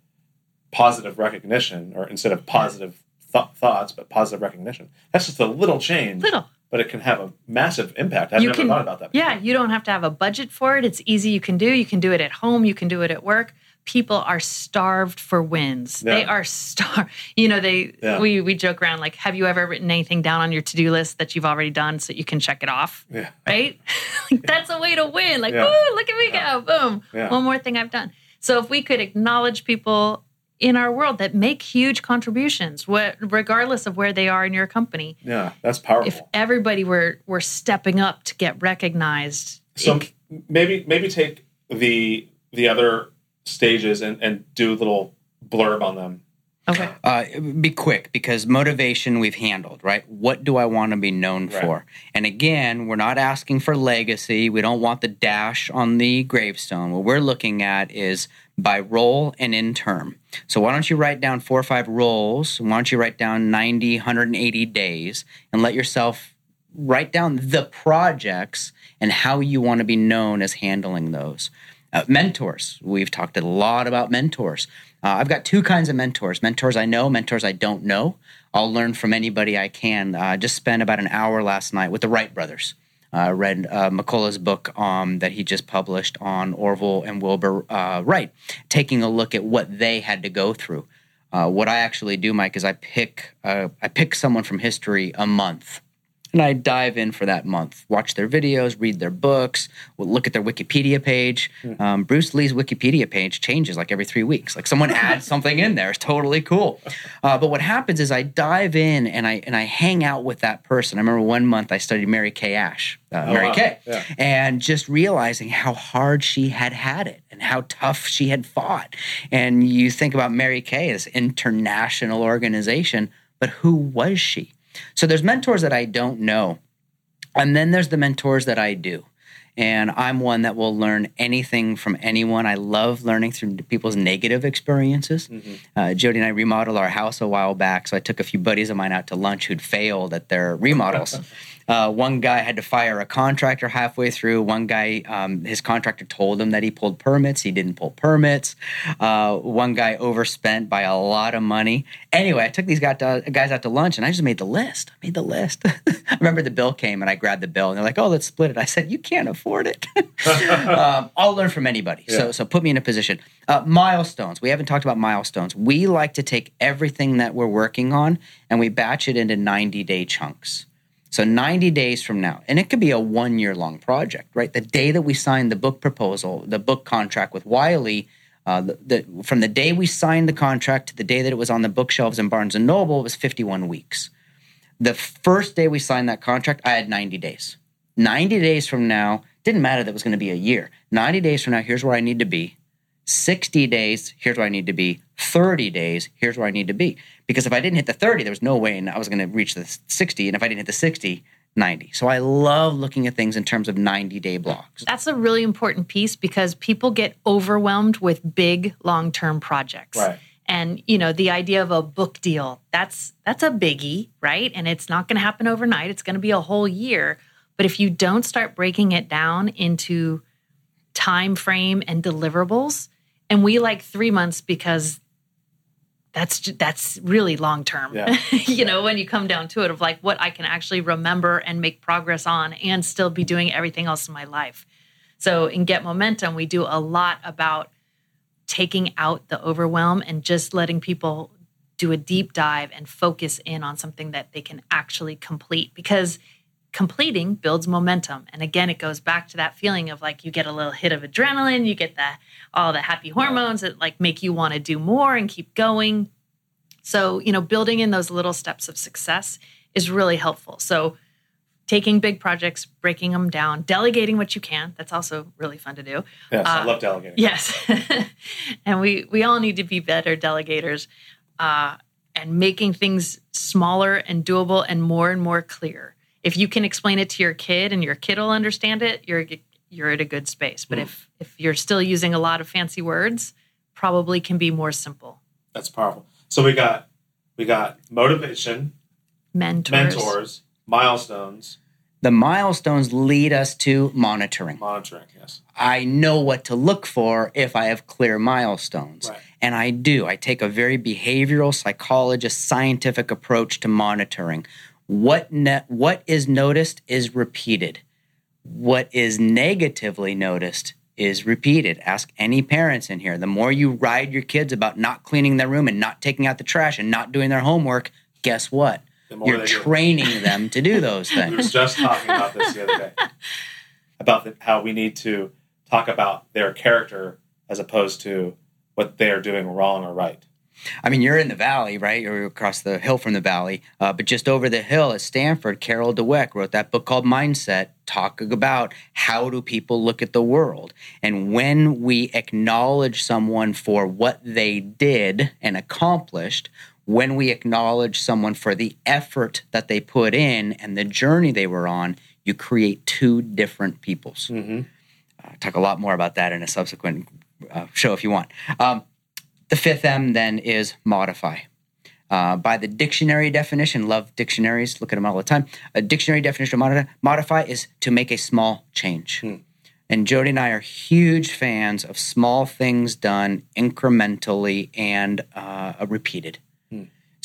positive recognition or instead of positive th- thoughts but positive recognition. That's just a little change. Little but it can have a massive impact. I've you never can, thought about that. Before. Yeah, you don't have to have a budget for it. It's easy. You can do. You can do it at home. You can do it at work. People are starved for wins. Yeah. They are starved. You know, they yeah. we we joke around like, have you ever written anything down on your to do list that you've already done so you can check it off? Yeah. Right. like, that's a way to win. Like, yeah. look at me go! Boom. One more thing I've done. So if we could acknowledge people in our world that make huge contributions, what, regardless of where they are in your company. Yeah, that's powerful. If everybody were were stepping up to get recognized, so it, maybe maybe take the the other stages and and do a little blurb on them Okay. Uh, be quick because motivation we've handled, right? What do I want to be known right. for? And again, we're not asking for legacy. We don't want the dash on the gravestone. What we're looking at is by role and in term. So why don't you write down four or five roles? Why don't you write down 90, 180 days and let yourself write down the projects and how you want to be known as handling those. Uh, mentors. We've talked a lot about mentors. Uh, I've got two kinds of mentors mentors I know, mentors I don't know. I'll learn from anybody I can. Uh, I just spent about an hour last night with the Wright brothers. I uh, read uh, McCullough's book um, that he just published on Orville and Wilbur uh, Wright, taking a look at what they had to go through. Uh, what I actually do, Mike, is I pick uh, I pick someone from history a month and I dive in for that month, watch their videos, read their books, look at their Wikipedia page. Hmm. Um, Bruce Lee's Wikipedia page changes like every three weeks. Like someone adds something in there. It's totally cool. Uh, but what happens is I dive in and I and I hang out with that person. I remember one month I studied Mary Kay Ash, uh, oh, Mary wow. Kay, yeah. and just realizing how hard she had had it and how tough she had fought. And you think about Mary Kay, this international organization, but who was she? So there's mentors that I don't know. And then there's the mentors that I do. And I'm one that will learn anything from anyone. I love learning through people's negative experiences. Mm-hmm. Uh, Jodi and I remodeled our house a while back. So I took a few buddies of mine out to lunch who'd failed at their remodels. Uh, one guy had to fire a contractor halfway through. One guy, um, his contractor told him that he pulled permits. He didn't pull permits. Uh, one guy overspent by a lot of money. Anyway, I took these guys, out to lunch and I just made the list. I made the list. I remember the bill came and I grabbed the bill and they're like, oh, let's split it. I said, you can't afford it. um, I'll learn from anybody. Yeah. So, so put me in a position. Uh, milestones. We haven't talked about milestones. We like to take everything that we're working on and we batch it into 90 day chunks. So 90 days from now, and it could be a one year long project, right? The day that we signed the book proposal, the book contract with Wiley, uh, the, the, from the day we signed the contract to the day that it was on the bookshelves in Barnes and Noble, it was 51 weeks. The first day we signed that contract, I had 90 days. 90 days from now, didn't matter that it was going to be a year. 90 days from now, here's where I need to be. 60 days, here's where I need to be. 30 days, here's where I need to be. Because if I didn't hit the 30, there was no way I was going to reach the 60. And if I didn't hit the 60, 90. So I love looking at things in terms of 90 day blocks. That's a really important piece because people get overwhelmed with big long term projects. Right. And you know, the idea of a book deal, that's that's a biggie, right? And it's not going to happen overnight. It's going to be a whole year. But if you don't start breaking it down into time frame and deliverables, and we like 3 months because that's that's really long term. Yeah. you know, when you come down to it of like what I can actually remember and make progress on and still be doing everything else in my life. So in Get Momentum, we do a lot about taking out the overwhelm and just letting people do a deep dive and focus in on something that they can actually complete because completing builds momentum and again it goes back to that feeling of like you get a little hit of adrenaline you get the all the happy hormones that like make you want to do more and keep going so you know building in those little steps of success is really helpful so taking big projects, breaking them down, delegating what you can. That's also really fun to do. Yes, uh, I love delegating. Yes, and we we all need to be better delegators, uh, and making things smaller and doable and more and more clear. If you can explain it to your kid and your kid will understand it, you're you're at a good space. But mm. if if you're still using a lot of fancy words, probably can be more simple. That's powerful. So we got we got motivation, mentors, mentors milestones. The milestones lead us to monitoring. Monitoring, yes. I know what to look for if I have clear milestones. Right. And I do. I take a very behavioral, psychologist, scientific approach to monitoring. What ne- what is noticed is repeated. What is negatively noticed is repeated. Ask any parents in here. The more you ride your kids about not cleaning their room and not taking out the trash and not doing their homework, guess what? You're training them to do those things. We were just talking about this the other day about the, how we need to talk about their character as opposed to what they are doing wrong or right. I mean, you're in the valley, right? You're across the hill from the valley. Uh, but just over the hill at Stanford, Carol Dweck wrote that book called Mindset, talking about how do people look at the world. And when we acknowledge someone for what they did and accomplished, when we acknowledge someone for the effort that they put in and the journey they were on, you create two different peoples. Mm-hmm. Uh, talk a lot more about that in a subsequent uh, show if you want. Um, the fifth M then is modify. Uh, by the dictionary definition, love dictionaries, look at them all the time. A dictionary definition of modify is to make a small change. Hmm. And Jodi and I are huge fans of small things done incrementally and uh, repeated.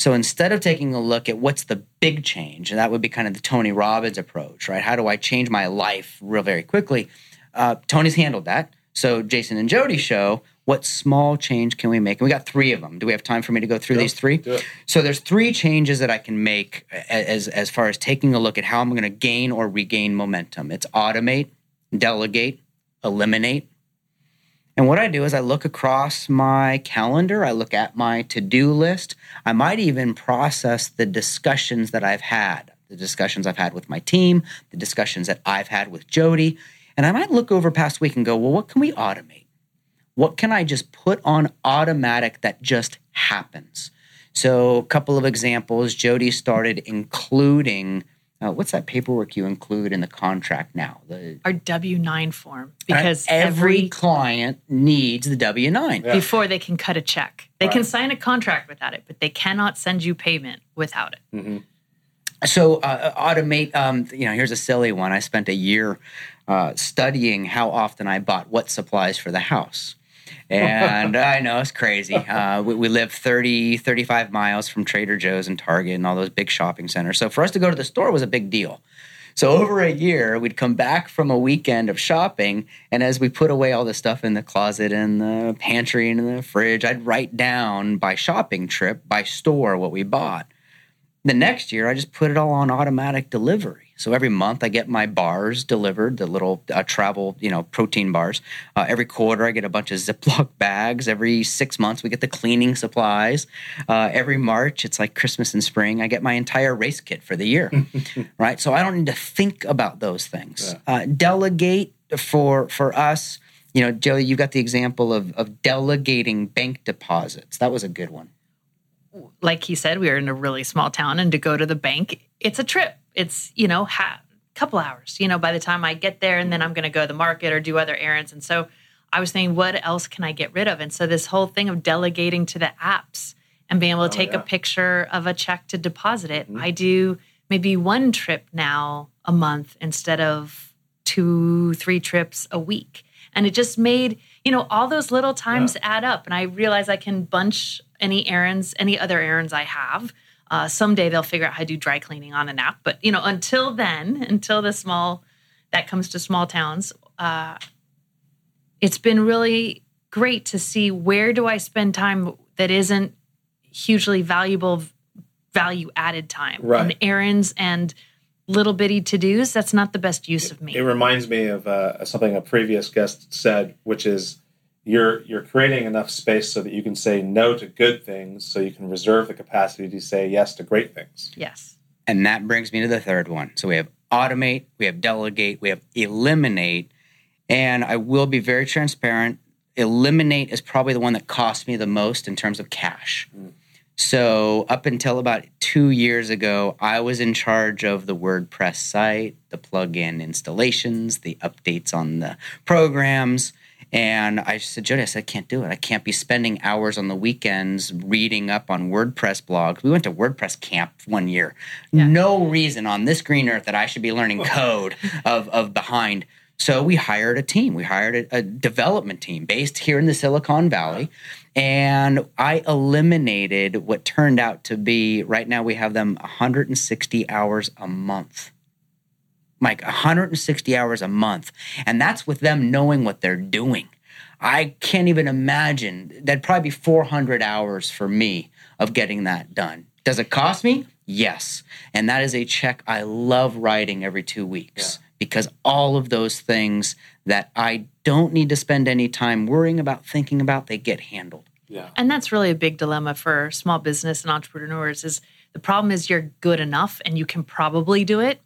So instead of taking a look at what's the big change, and that would be kind of the Tony Robbins approach, right? How do I change my life real very quickly? Uh, Tony's handled that. So Jason and Jodi show what small change can we make? And we got three of them. Do we have time for me to go through these three? So there's three changes that I can make as as far as taking a look at how I'm going to gain or regain momentum. It's automate, delegate, eliminate, and what I do is I look across my calendar, I look at my to do list. I might even process the discussions that I've had, the discussions I've had with my team, the discussions that I've had with Jodi. And I might look over past week and go, well, what can we automate? What can I just put on automatic that just happens? So, a couple of examples. Jodi started including uh, what's that paperwork you include in the contract now? The Our W 9 form, because every, every, client needs the W nine. Yeah. before they can cut a check, they can sign a contract without it, but they cannot send you payment without it. So uh, automate. Um, you know, here's a silly one. I spent a year uh, studying how often I bought what supplies for the house. And I know it's crazy. Uh, we, we live 30, 35 miles from Trader Joe's and Target and all those big shopping centers. So for us to go to the store was a big deal. So over a year, we'd come back from a weekend of shopping, and as we put away all the stuff in the closet and the pantry and in the fridge, I'd write down by shopping trip, by store, what we bought. The next year, I just put it all on automatic delivery. So every month, I get my bars delivered, the little uh, travel, you know, protein bars. Uh, every quarter, I get a bunch of Ziploc bags. Every six months, we get the cleaning supplies. Uh, every March, it's like Christmas and spring. I get my entire race kit for the year, right? So I don't need to think about those things. Uh, delegate for for us. You know, Joey, you got the example of of delegating bank deposits. That was a good one. like he said, we are in a really small town, and to go to the bank, it's a trip. It's you know, ha- couple hours. You know, by the time I get there, and then I'm going to go to the market or do other errands. And so, I was thinking, what else can I get rid of? And so, this whole thing of delegating to the apps and being able to oh, take yeah. a picture of a check to deposit it, mm-hmm. I do maybe one trip now a month instead of two, three trips a week. And it just made, you know, all those little times add up. And I realize I can bunch any errands, any other errands I have. Uh, someday they'll figure out how to do dry cleaning on an app. But, you know, until then, until the small, that comes to small towns, uh, it's been really great to see where do I spend time that isn't hugely valuable, value added time. Right. And errands and little bitty to dos, that's not the best use of me. It reminds me of uh, something a previous guest said, which is you're you're creating enough space so that you can say no to good things, so you can reserve the capacity to say yes to great things. yes. And that brings me to the third one. So we have automate, we have delegate, we have eliminate. And I will be very transparent. Eliminate is probably the one that cost me the most in terms of cash. Mm. So, up until about two years ago, I was in charge of the WordPress site, the plugin installations, the updates on the programs. And I said, Jodi, I said, I can't do it. I can't be spending hours on the weekends reading up on WordPress blogs. We went to WordPress camp one year. No reason on this green earth that I should be learning oh. code of, of behind. So we hired a team. We hired a, a development team based here in the Silicon Valley. And I eliminated what turned out to be right now we have them 160 hours a month like 160 hours a month. And that's with them knowing what they're doing. I can't even imagine. That'd probably be 400 hours for me of getting that done. Does it cost me? Yes. And that is a check I love writing every two weeks because all of those things that I don't need to spend any time worrying about, thinking about, they get handled. Yeah. And that's really a big dilemma for small business and entrepreneurs is the problem is you're good enough and you can probably do it.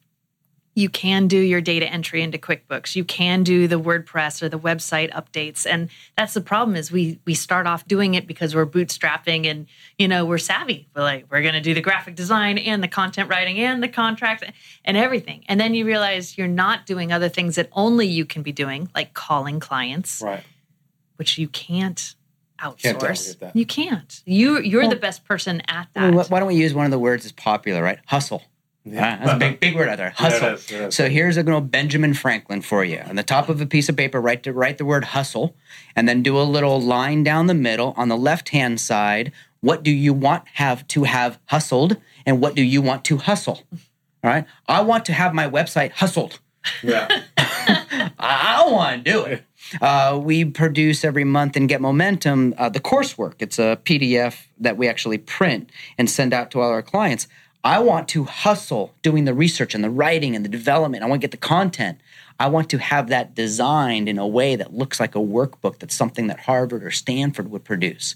You can do your data entry into QuickBooks. You can do the WordPress or the website updates. And that's the problem is we we start off doing it because we're bootstrapping and you know we're savvy. We're like, we're gonna do the graphic design and the content writing and the contract and everything. And then you realize you're not doing other things that only you can be doing, like calling clients Right. which you can't Can't outsource. you can't. You you're Well- the best person at that. wh- why don't we use one of the words that's popular, right? Hustle. Yeah. Uh, that's a big, big word out there. Hustle. is, it is. So here's a little Benjamin Franklin for you. On the top of a piece of paper, write to write the word hustle, and then do a little line down the middle. On the left hand side, what do you want have to have hustled, and what do you want to hustle? All right. I want to have my website hustled. Yeah. I want to do it. Uh, we produce every month and get momentum uh, the coursework. It's a PDF that we actually print and send out to all our clients. I want to hustle doing the research and the writing and the development. I want to get the content. I want to have that designed in a way that looks like a workbook that's something that Harvard or Stanford would produce.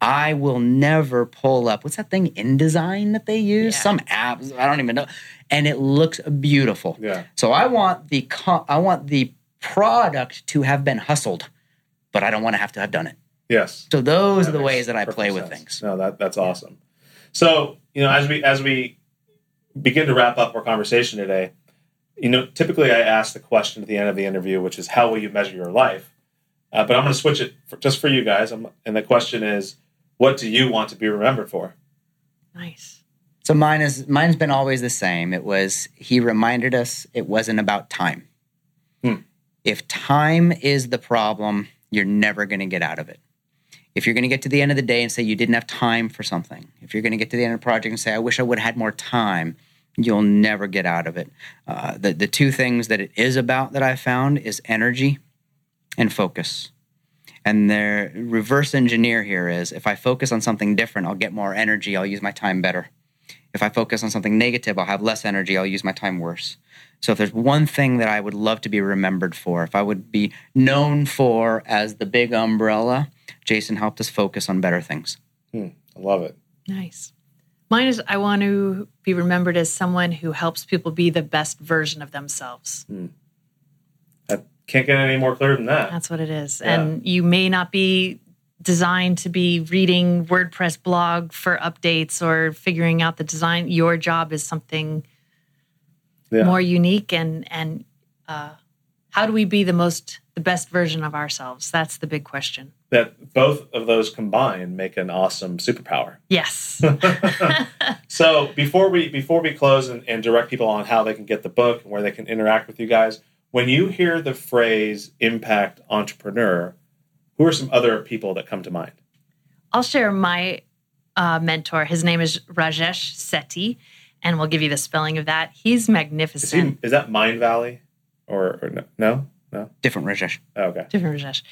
I will never pull up what's that thing InDesign that they use? Yeah. Some apps I don't even know, and it looks beautiful. Yeah. So I want the co- I want the product to have been hustled, but I don't want to have to have done it. Yes. So those That are the ways that I perfect play with sense. things. No, that that's awesome. So, you know, as we as we begin to wrap up our conversation today, you know, typically I ask the question at the end of the interview, which is, "How will you measure your life?" Uh, but I'm going to switch it for, just for you guys. I'm, and the question is, "What do you want to be remembered for?" Nice. So mine is mine's been always the same. It was he reminded us it wasn't about time. Hmm. If time is the problem, you're never going to get out of it. If you're going to get to the end of the day and say you didn't have time for something, if you're going to get to the end of the project and say I wish I would have had more time, you'll never get out of it. Uh, the the two things that it is about that I found is energy and focus. And the reverse engineer here is if I focus on something different, I'll get more energy. I'll use my time better. If I focus on something negative, I'll have less energy. I'll use my time worse. So if there's one thing that I would love to be remembered for, if I would be known for as the big umbrella, Jason helped us focus on better things. Hmm, I love it. Nice. Mine is I want to be remembered as someone who helps people be the best version of themselves. I can't get any more clear than that. That's what it is. Yeah. And you may not be designed to be reading WordPress blog for updates or figuring out the design. Your job is something Yeah. more unique and and uh, how do we be the most the best version of ourselves? That's the big question. that both of those combined make an awesome superpower. Yes. So before we before we close and, and direct people on how they can get the book and where they can interact with you guys, when you hear the phrase impact entrepreneur, who are some other people that come to mind? I'll share my uh, mentor. His name is Rajesh Setty, and we'll give you the spelling of that. He's Is, he, magnificent. is that Mindvalley or, or no? No, no. Different Rajesh. Oh, okay. Different Rajesh.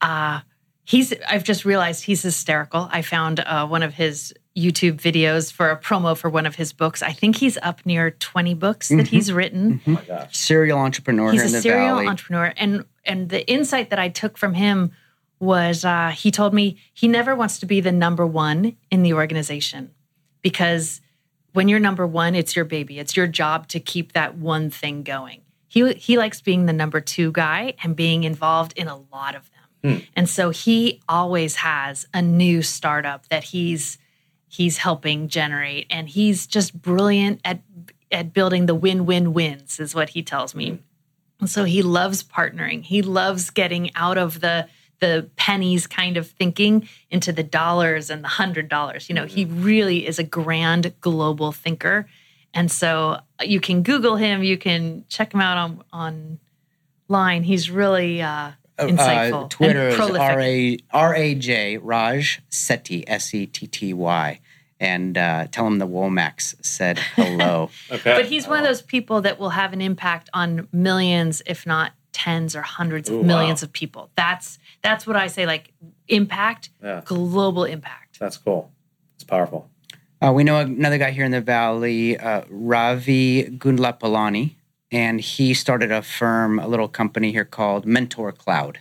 Uh, he's. I've just realized he's hysterical. I found uh, one of his YouTube videos for a promo for one of his books. I think he's up near twenty books that he's written. Oh my gosh. Serial entrepreneur He's here a in the serial valley. entrepreneur, and and the insight that I took from him was uh, he told me he never wants to be the number one in the organization because when you're number one, it's your baby. It's your job to keep that one thing going. He he likes being the number two guy and being involved in a lot of them. Hmm. And so he always has a new startup that he's he's helping generate and he's just brilliant at at building the win-win wins is what he tells me. And so he loves partnering. He loves getting out of the the pennies kind of thinking into the dollars and the hundred dollars. You know, he really is a grand global thinker. And so you can Google him, you can check him out on online. He's really uh, insightful. Uh, Twitter and is prolific. R A R A J Raj Setty S E T T Y, and uh, tell him the Womacks said hello. Okay. But he's one of those people that will have an impact on millions, if not tens or hundreds of Ooh, millions wow. of people. That's that's what I say. Like impact, Yeah. global impact. That's cool. It's powerful. Uh, we know another guy here in the valley, uh, Ravi Gundlapalli, and he started a firm, a little company here called MentorCloud.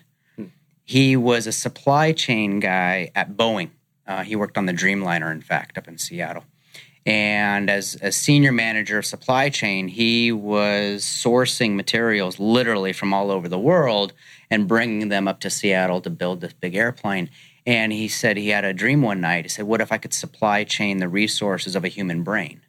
He was a supply chain guy at Boeing. Uh, he worked on the Dreamliner, in fact, up in Seattle. And as a senior manager of supply chain, he was sourcing materials literally from all over the world and bringing them up to Seattle to build this big airplane. And he said he had a dream one night. He said, What if I could supply chain the resources of a human brain?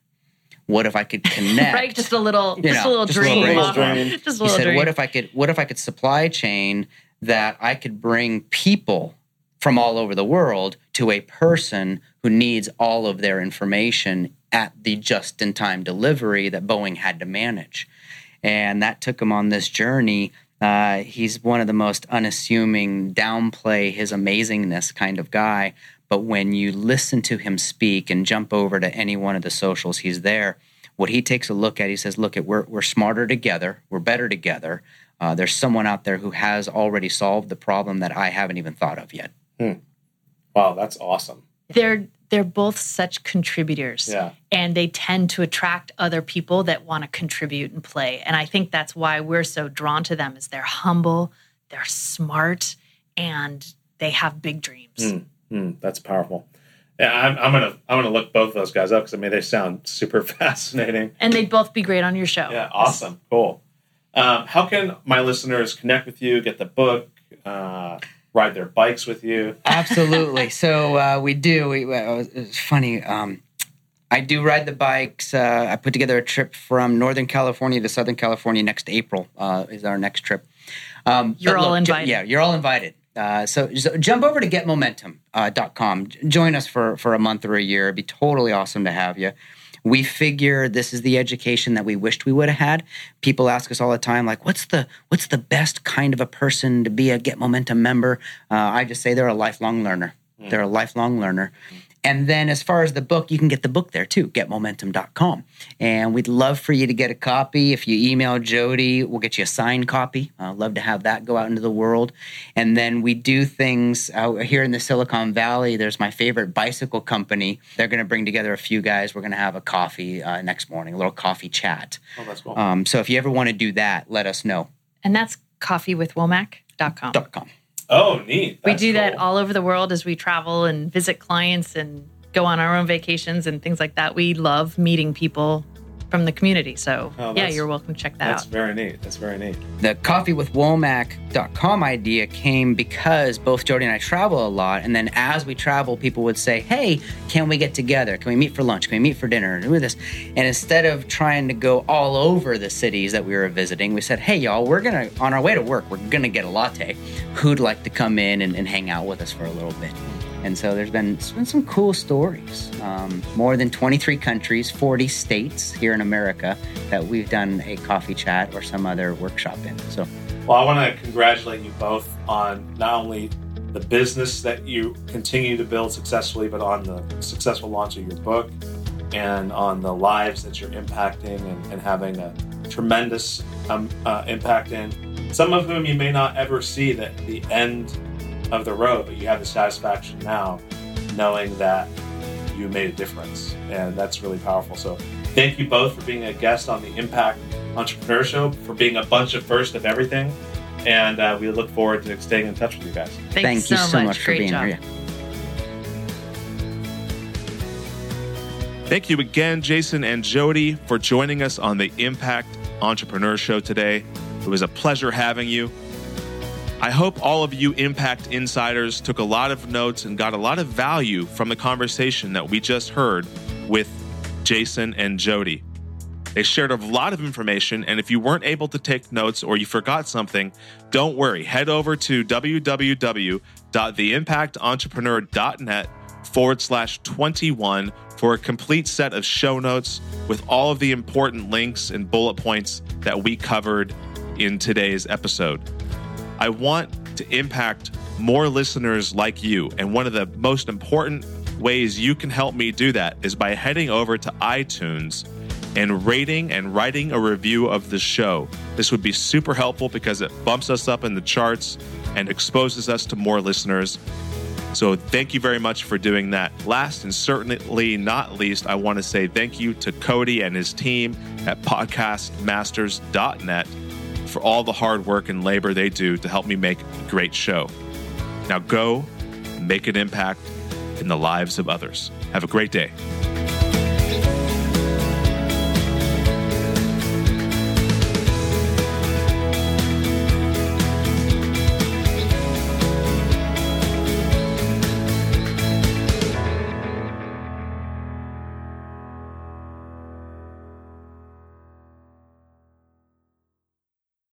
What if I could connect? Right? Just a little, You just a little just a little dream. Just a he little said, dream. "What if I could? What if I could supply chain that I could bring people from all over the world to a person who needs all of their information at the just-in-time delivery that Boeing had to manage?" And that took him on this journey. Uh, he's one of the most unassuming, downplay his amazingness kind of guy. But when you listen to him speak and jump over to any one of the socials, he's there what he takes a look at, he says, "Look, at we're we're smarter together. We're better together. Uh, there's someone out there who has already solved the problem that I haven't even thought of yet." Wow, that's awesome. they're they're both such contributors. Yeah. And they tend to attract other people that want to contribute and play. And I think that's why we're so drawn to them is they're humble, they're smart, and they have big dreams. Hmm, that's powerful. Yeah, I'm, I'm gonna I'm gonna look both of those guys up because I mean they sound super fascinating. And they'd both be great on your show. Yeah, awesome, cool. Um, how can my listeners connect with you, get the book, uh, ride their bikes with you? Absolutely. so uh, we do. We, well, it was funny. Um, I do ride the bikes. Uh, I put together a trip from Northern California to Southern California next April uh, is our next trip. Um, you're all look, invited. Ju- yeah, you're all invited. Uh, so, so, jump over to getmomentum.com. Uh, Join us for, for a month or a year. It'd be totally awesome to have you. We figure this is the education that we wished we would have had. People ask us all the time, like, "What's the what's the best kind of a person to be a Get Momentum member?" Uh, I just say they're a lifelong learner. Mm. They're a lifelong learner, and then as far as the book, you can get the book there too, getmomentum.com. And we'd love for you to get a copy. If you email Jodi, we'll get you a signed copy. Uh, love to have that go out into the world. And then we do things out here in the Silicon Valley. There's my favorite bicycle company. They're going to bring together a few guys. We're going to have a coffee uh, next morning, a little coffee chat. Oh, that's cool. Um, so if you ever want to do that, let us know. And that's coffeewithwomack.com. .com. Oh, neat. That's we do cool. that all over the world as we travel and visit clients and go on our own vacations and things like that. We love meeting people from the community. So oh, yeah, you're welcome to check that that's out. That's very neat. That's very neat. The coffeewithwomack.com idea came because both Jodi and I travel a lot. And then as we travel, people would say, Hey, can we get together? Can we meet for lunch? Can we meet for dinner? And Do this. And instead of trying to go all over the cities that we were visiting, we said, Hey, y'all, we're going to, on our way to work, we're going to get a latte. Who'd like to come in and, and hang out with us for a little bit? And so there's been, been some cool stories. Um, more than 23 countries, 40 states here in America that we've done a coffee chat or some other workshop in. So, well, I want to congratulate you both on not only the business that you continue to build successfully, but on the successful launch of your book and on the lives that you're impacting and, and having a tremendous um, uh, impact in. Some of whom you may not ever see that the end of the road, but you have the satisfaction now knowing that you made a difference. And that's really powerful. So thank you both for being a guest on the Impact Entrepreneur Show, for being a bunch of first of everything. And uh, we look forward to staying in touch with you guys. Thanks Thank you so, so much, much for being job. here. Thank you again, Jason and Jodi, for joining us on the Impact Entrepreneur Show today. It was a pleasure having you. I hope all of you Impact Insiders took a lot of notes and got a lot of value from the conversation that we just heard with Jason and Jodi. They shared a lot of information, and if you weren't able to take notes or you forgot something, don't worry. Head over to www.theimpactentrepreneur.net forward slash 21 for a complete set of show notes with all of the important links and bullet points that we covered in today's episode. I want to impact more listeners like you. And one of the most important ways you can help me do that is by heading over to iTunes and rating and writing a review of the show. This would be super helpful because it bumps us up in the charts and exposes us to more listeners. So, thank you very much for doing that. Last and certainly not least, I want to say thank you to Cody and his team at podcastmasters.net for all the hard work and labor they do to help me make a great show. Now go make an impact in the lives of others. Have a great day.